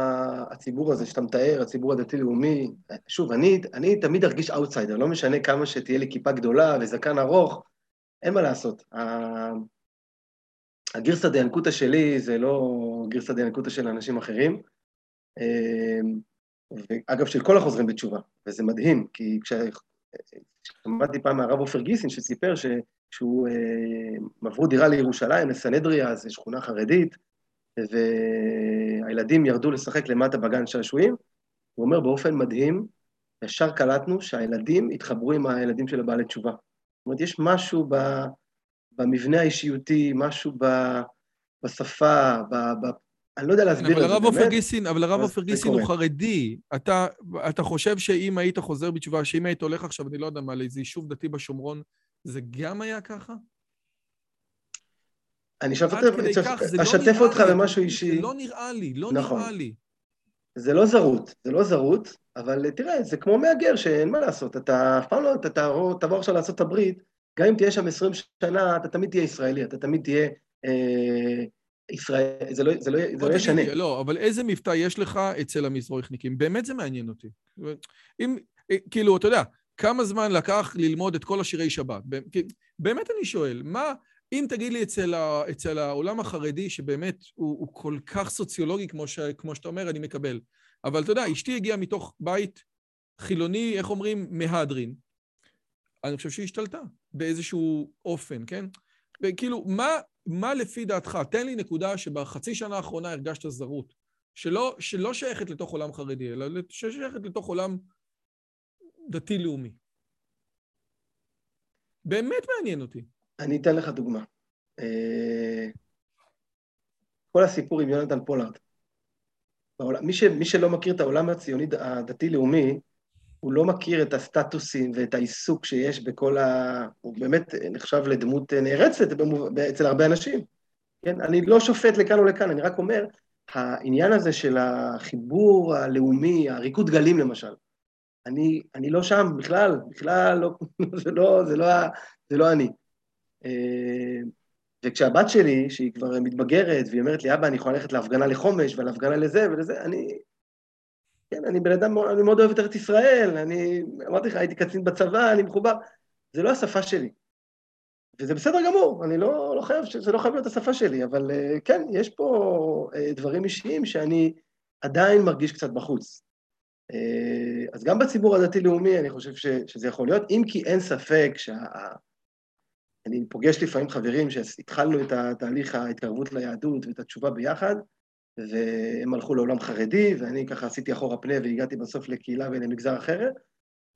הציבור הזה שאתה מתאר, הציבור הדתי-לאומי, שוב, אני, אני תמיד ארגיש אאוטסיידר, לא משנה כמה שתהיה לי כיפה גדולה וזקן ארוך, אין מה לעשות. הגרסא דינקותא שלי זה לא גרסא דינקותא של אנשים אחרים. אמ, ואגב, של כל החוזרים בתשובה, וזה מדהים, כי כששמעתי פעם מהרב עופר גיסין שסיפר. שהוא, הם עברו דירה לירושלים, לסנהדריה, זו שכונה חרדית, והילדים ירדו לשחק למטה בגן שעשועים, הוא אומר באופן מדהים, ישר קלטנו שהילדים התחברו עם הילדים של הבעלי תשובה. זאת אומרת, יש משהו ב, במבנה האישיותי, משהו ב, בשפה, ב, ב, אני לא יודע להסביר את זה באמת. גיסין, אבל הרב עופר גיסין הוא חרדי. אתה, אתה חושב שאם היית חוזר בתשובה, שאם היית הולך עכשיו, אני לא יודע מה, לאיזה יישוב דתי בשומרון, זה גם היה ככה? אני אשתף לא אותך במשהו אישי. זה לא נראה לי, לא נכון. נראה לי. זה לא זרות, זה לא זרות, אבל תראה, זה כמו מהגר שאין מה לעשות. אתה אף פעם לא, אתה תעבור עכשיו לארה"ב, גם אם תהיה שם 20 שנה, אתה תמיד תהיה ישראלי, אתה תמיד תהיה אה, ישראל, זה לא, זה לא, זה לא ישנה. לא, אבל איזה מבטא יש לך אצל המזרוחניקים? באמת זה מעניין אותי. אם, אה, כאילו, אתה יודע, כמה זמן לקח ללמוד את כל השירי שבת? באמת אני שואל, מה, אם תגיד לי אצל, ה, אצל העולם החרדי, שבאמת הוא, הוא כל כך סוציולוגי, כמו, ש, כמו שאתה אומר, אני מקבל. אבל אתה יודע, אשתי הגיעה מתוך בית חילוני, איך אומרים, מהדרין. אני חושב שהיא השתלטה באיזשהו אופן, כן? וכאילו, מה, מה לפי דעתך? תן לי נקודה שבחצי שנה האחרונה הרגשת זרות, שלא, שלא שייכת לתוך עולם חרדי, אלא שייכת לתוך עולם דתי-לאומי. באמת מעניין אותי. אני אתן לך דוגמה. אה, כל הסיפור עם יונתן פולארד. מי, מי שלא מכיר את העולם הציוני הדתי-לאומי, הוא לא מכיר את הסטטוסים ואת העיסוק שיש בכל ה... הוא באמת נחשב לדמות נערצת אצל הרבה אנשים. כן? אני לא שופט לכאן או לכאן, אני רק אומר, העניין הזה של החיבור הלאומי, הריקוד גלים למשל, אני, אני לא שם בכלל, בכלל לא, זה לא, זה לא, זה לא אני. אה, וכשהבת שלי, שהיא כבר מתבגרת, והיא אומרת לי, אבא, אני יכולה ללכת להפגנה לחומש ולהפגנה לזה ולזה, אני... כן, אני בן אדם, אני מאוד אוהב את ארץ ישראל, אני אמרתי לך, הייתי קצין בצבא, אני מחובר. זה לא השפה שלי. וזה בסדר גמור, אני לא, לא חייב, זה לא חייב להיות השפה שלי, אבל אה, כן, יש פה אה, דברים אישיים שאני עדיין מרגיש קצת בחוץ. אה, אז גם בציבור הדתי-לאומי אני חושב ש, שזה יכול להיות, אם כי אין ספק שה... אני פוגש לפעמים חברים שהתחלנו את התהליך ההתקרבות ליהדות ואת התשובה ביחד, והם הלכו לעולם חרדי, ואני ככה עשיתי אחורה פנה והגעתי בסוף לקהילה ולמגזר אחר.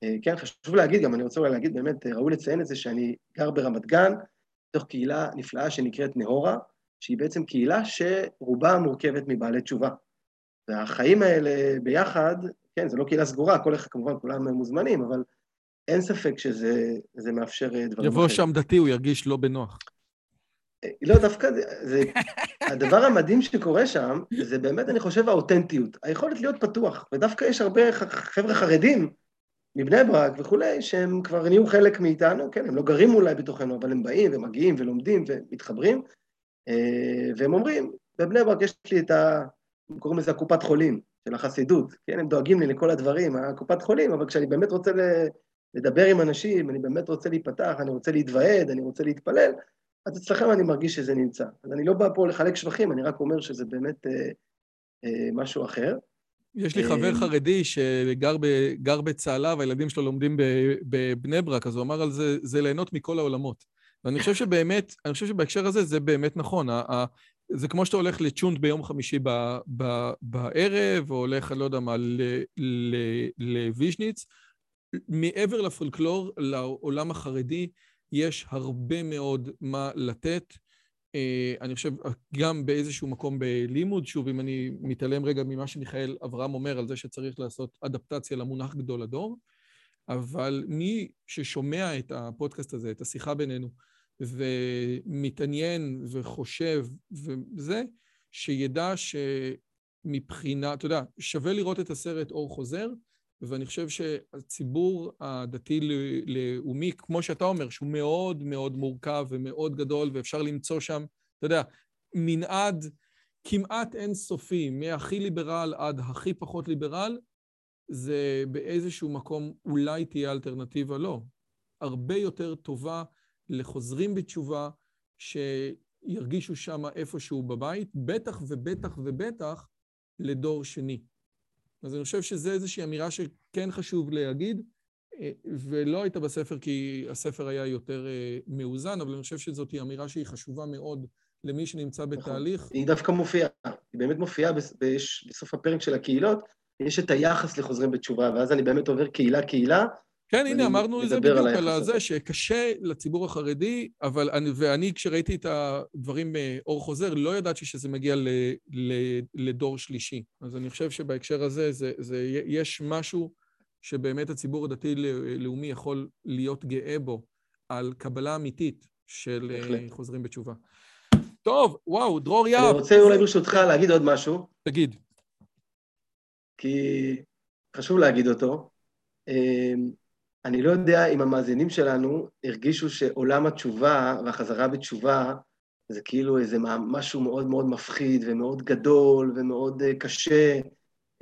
אה, כן, חשוב להגיד, גם אני רוצה אולי להגיד, באמת, ראוי לציין את זה שאני גר ברמת גן, בתוך קהילה נפלאה שנקראת נהורה, שהיא בעצם קהילה שרובה מורכבת מבעלי תשובה. והחיים האלה ביחד, כן, זו לא קהילה סגורה, כל אחד, כמובן, כולם מוזמנים, אבל אין ספק שזה מאפשר אה, דברים יבוא שם דתי, הוא ירגיש לא בנוח. לא, דווקא זה, זה... הדבר המדהים שקורה שם, זה באמת, אני חושב, האותנטיות. היכולת להיות פתוח. ודווקא יש הרבה חבר'ה חרדים מבני ברק וכולי, שהם כבר נהיו חלק מאיתנו, כן, הם לא גרים אולי בתוכנו, אבל הם באים ומגיעים ולומדים ומתחברים, אה, והם אומרים, בבני ברק יש לי את ה... הם קוראים לזה הקופת חולים של החסידות, כן, הם דואגים לי לכל הדברים, הקופת חולים, אבל כשאני באמת רוצה לדבר עם אנשים, אני באמת רוצה להיפתח, אני רוצה להתוועד, אני רוצה להתפלל, אז אצלכם אני מרגיש שזה נמצא. אז אני לא בא פה לחלק שבחים, אני רק אומר שזה באמת אה, אה, משהו אחר. יש לי חבר אה, חרדי שגר בצהלה והילדים שלו לומדים בבני ברק, אז הוא אמר על זה, זה ליהנות מכל העולמות. ואני חושב שבאמת, אני חושב שבהקשר הזה זה באמת נכון. זה כמו שאתה הולך לצ'ונט ביום חמישי ב- ב- בערב, או הולך, אני לא יודע מה, לוויז'ניץ. מעבר לפולקלור, לעולם החרדי, יש הרבה מאוד מה לתת. אה, אני חושב גם באיזשהו מקום בלימוד, שוב, אם אני מתעלם רגע ממה שמיכאל אברהם אומר על זה שצריך לעשות אדפטציה למונח גדול הדור, אבל מי ששומע את הפודקאסט הזה, את השיחה בינינו, ומתעניין וחושב וזה, שידע שמבחינה, אתה יודע, שווה לראות את הסרט אור חוזר, ואני חושב שהציבור הדתי-לאומי, כמו שאתה אומר, שהוא מאוד מאוד מורכב ומאוד גדול, ואפשר למצוא שם, אתה יודע, מנעד כמעט אינסופי, מהכי ליברל עד הכי פחות ליברל, זה באיזשהו מקום אולי תהיה אלטרנטיבה, לא. הרבה יותר טובה לחוזרים בתשובה, שירגישו שם איפשהו בבית, בטח ובטח ובטח לדור שני. אז אני חושב שזו איזושהי אמירה שכן חשוב להגיד, אה, ולא הייתה בספר כי הספר היה יותר אה, מאוזן, אבל אני חושב שזאת אמירה שהיא חשובה מאוד למי שנמצא נכון. בתהליך. היא דווקא מופיעה, היא באמת מופיעה בסוף הפרק של הקהילות, יש את היחס לחוזרים בתשובה, ואז אני באמת עובר קהילה-קהילה, כן, הנה, אמרנו את זה בדיוק, על הזה. שקשה לציבור החרדי, אבל אני, ואני, כשראיתי את הדברים מאור חוזר, לא ידעתי שזה מגיע ל, ל, לדור שלישי. אז אני חושב שבהקשר הזה, זה, זה, יש משהו שבאמת הציבור הדתי-לאומי יכול להיות גאה בו, על קבלה אמיתית של אה, בהחלט. חוזרים בתשובה. טוב, וואו, דרור אני יהב. רוצה אולי ברשותך להגיד עוד משהו, תגיד. כי חשוב להגיד אותו. אני לא יודע אם המאזינים שלנו הרגישו שעולם התשובה והחזרה בתשובה זה כאילו איזה משהו מאוד מאוד מפחיד ומאוד גדול ומאוד אה, קשה,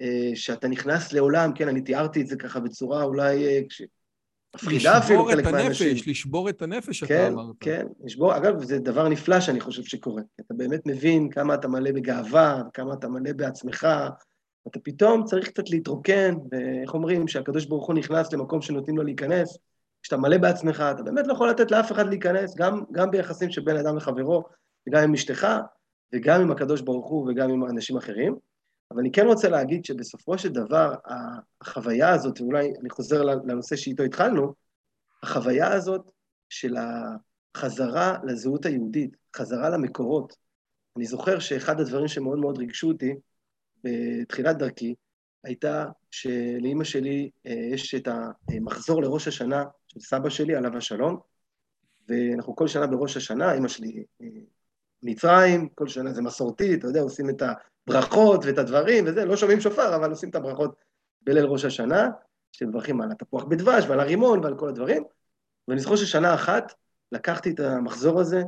אה, שאתה נכנס לעולם, כן, אני תיארתי את זה ככה בצורה אולי אה, מפחידה אפילו לשבור חלק את מהאנשים. הנפש, לשבור את הנפש, אתה כן, אמרת. כן, לשבור, אגב, זה דבר נפלא שאני חושב שקורה. אתה באמת מבין כמה אתה מלא בגאווה, כמה אתה מלא בעצמך, אתה פתאום צריך קצת להתרוקן, ואיך אומרים, שהקדוש ברוך הוא נכנס למקום שנותנים לו להיכנס, כשאתה מלא בעצמך, אתה באמת לא יכול לתת לאף אחד להיכנס, גם, גם ביחסים שבין אדם לחברו, וגם עם אשתך, וגם עם הקדוש ברוך הוא וגם עם אנשים אחרים. אבל אני כן רוצה להגיד שבסופו של דבר, החוויה הזאת, ואולי אני חוזר לנושא שאיתו התחלנו, החוויה הזאת של החזרה לזהות היהודית, חזרה למקורות. אני זוכר שאחד הדברים שמאוד מאוד ריגשו אותי בתחילת דרכי, הייתה שלאימא שלי אה, יש את המחזור לראש השנה של סבא שלי, עליו השלום, ואנחנו כל שנה בראש השנה, אימא שלי אה, מצרים, כל שנה זה מסורתי, אתה יודע, עושים את הברכות ואת הדברים וזה, לא שומעים שופר, אבל עושים את הברכות בליל ראש השנה, שמברכים על התפוח בדבש ועל הרימון ועל כל הדברים. ואני זוכר ששנה אחת לקחתי את המחזור הזה,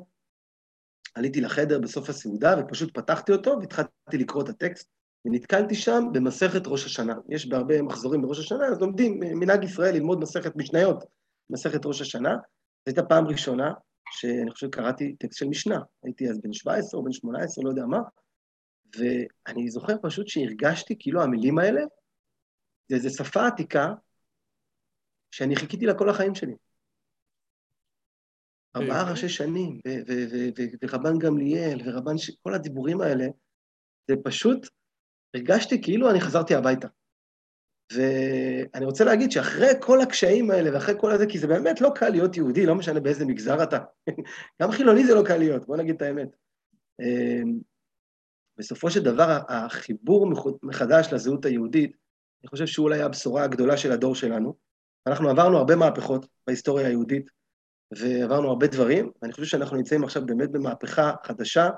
עליתי לחדר בסוף הסעודה ופשוט פתחתי אותו והתחלתי לקרוא את הטקסט, ונתקלתי שם במסכת ראש השנה. יש בהרבה מחזורים בראש השנה, אז לומדים, מנהג ישראל ללמוד מסכת משניות, מסכת ראש השנה. זו הייתה פעם ראשונה שאני חושב קראתי טקסט של משנה. הייתי אז בן 17 או בן 18, לא יודע מה, ואני זוכר פשוט שהרגשתי כאילו המילים האלה, זה איזו שפה עתיקה שאני חיכיתי לה כל החיים שלי. ארבעה אוקיי. ראשי שנים, ורבן גמליאל, ורבן, ש... כל הדיבורים האלה, זה פשוט, הרגשתי כאילו אני חזרתי הביתה. ואני רוצה להגיד שאחרי כל הקשיים האלה, ואחרי כל הזה, כי זה באמת לא קל להיות יהודי, לא משנה באיזה מגזר אתה. גם חילוני זה לא קל להיות, בוא נגיד את האמת. אמ, בסופו של דבר, החיבור מחדש לזהות היהודית, אני חושב שהוא אולי הבשורה הגדולה של הדור שלנו. אנחנו עברנו הרבה מהפכות בהיסטוריה היהודית, ועברנו הרבה דברים, ואני חושב שאנחנו נמצאים עכשיו באמת במהפכה חדשה,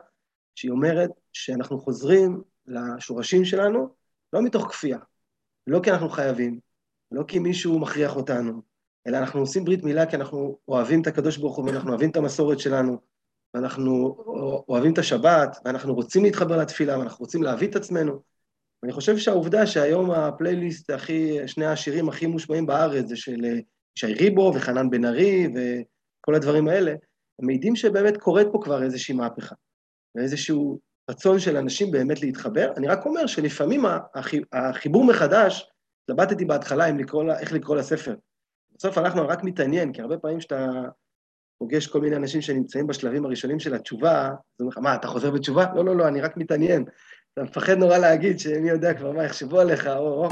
שהיא אומרת שאנחנו חוזרים לשורשים שלנו, לא מתוך כפייה, לא כי אנחנו חייבים, לא כי מישהו מכריח אותנו, אלא אנחנו עושים ברית מילה כי אנחנו אוהבים את הקדוש ברוך הוא ואנחנו אוהבים את המסורת שלנו, ואנחנו אוהבים את השבת, ואנחנו רוצים להתחבר לתפילה, ואנחנו רוצים להביא את עצמנו. ואני חושב שהעובדה שהיום הפלייליסט הכי, שני השירים הכי מושמעים בארץ זה של שי ריבו וחנן בן ארי וכל הדברים האלה, הם מעידים שבאמת קורית פה כבר איזושהי מהפכה, ואיזשהו רצון של אנשים באמת להתחבר. אני רק אומר שלפעמים החיבור מחדש, התלבטתי בהתחלה לקרוא, איך לקרוא לספר. בסוף אנחנו רק מתעניין, כי הרבה פעמים כשאתה פוגש כל מיני אנשים שנמצאים בשלבים הראשונים של התשובה, אז אומר לך, מה, אתה חוזר בתשובה? לא, לא, לא, אני רק מתעניין. אתה מפחד נורא להגיד שמי יודע כבר מה יחשבו עליך, או, או.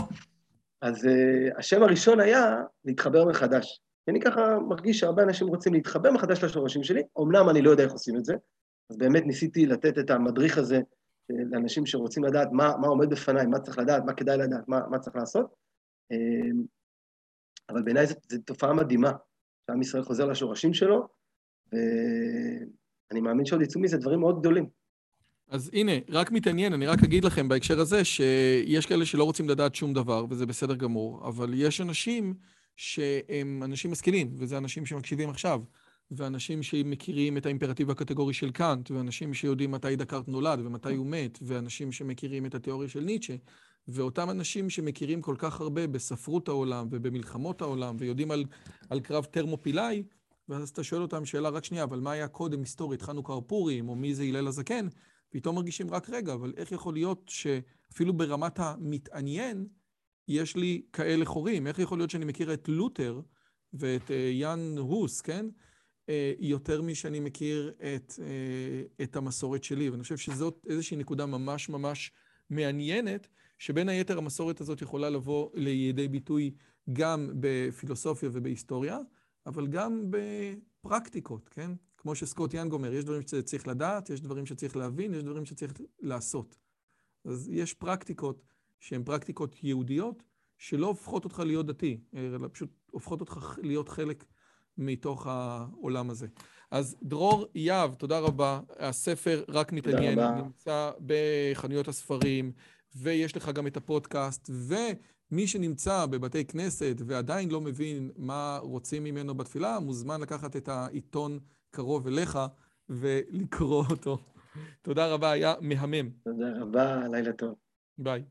אז uh, השם הראשון היה להתחבר מחדש. אני ככה מרגיש שהרבה אנשים רוצים להתחבר מחדש לשורשים שלי, אמנם אני לא יודע איך עושים את זה, אז באמת ניסיתי לתת את המדריך הזה אה, לאנשים שרוצים לדעת מה, מה עומד בפניי, מה צריך לדעת, מה כדאי לדעת, מה, מה צריך לעשות. אה, אבל בעיניי זו תופעה מדהימה, שעם ישראל חוזר לשורשים שלו, ואני מאמין שעוד יצאו מזה דברים מאוד גדולים. אז הנה, רק מתעניין, אני רק אגיד לכם בהקשר הזה שיש כאלה שלא רוצים לדעת שום דבר, וזה בסדר גמור, אבל יש אנשים שהם אנשים משכילים, וזה אנשים שמקשיבים עכשיו, ואנשים שמכירים את האימפרטיב הקטגורי של קאנט, ואנשים שיודעים מתי דקארט נולד ומתי הוא מת, ואנשים שמכירים את התיאוריה של ניטשה, ואותם אנשים שמכירים כל כך הרבה בספרות העולם ובמלחמות העולם, ויודעים על, על קרב תרמופילאי, ואז אתה שואל אותם שאלה, רק שנייה, אבל מה היה קודם היסטורית, חנוכה או פורים, או מי זה הלל הזקן? פתאום מרגישים, רק רגע, אבל איך יכול להיות שאפילו ברמת המתעניין, יש לי כאלה חורים? איך יכול להיות שאני מכיר את לותר ואת אה, יאן הוס, כן? אה, יותר משאני מכיר את, אה, את המסורת שלי. ואני חושב שזאת איזושהי נקודה ממש ממש מעניינת, שבין היתר המסורת הזאת יכולה לבוא לידי ביטוי גם בפילוסופיה ובהיסטוריה, אבל גם בפרקטיקות, כן? כמו שסקוט יאנג אומר, יש דברים שצריך לדעת, יש דברים שצריך להבין, יש דברים שצריך לעשות. אז יש פרקטיקות שהן פרקטיקות יהודיות, שלא הופכות אותך להיות דתי, אלא פשוט הופכות אותך להיות חלק מתוך העולם הזה. אז דרור יהב, תודה רבה. הספר רק מתעניין, נמצא בחנויות הספרים, ויש לך גם את הפודקאסט, ומי שנמצא בבתי כנסת ועדיין לא מבין מה רוצים ממנו בתפילה, מוזמן לקחת את העיתון קרוב אליך ולקרוא אותו. תודה רבה, היה מהמם. תודה רבה, לילה טוב. ביי.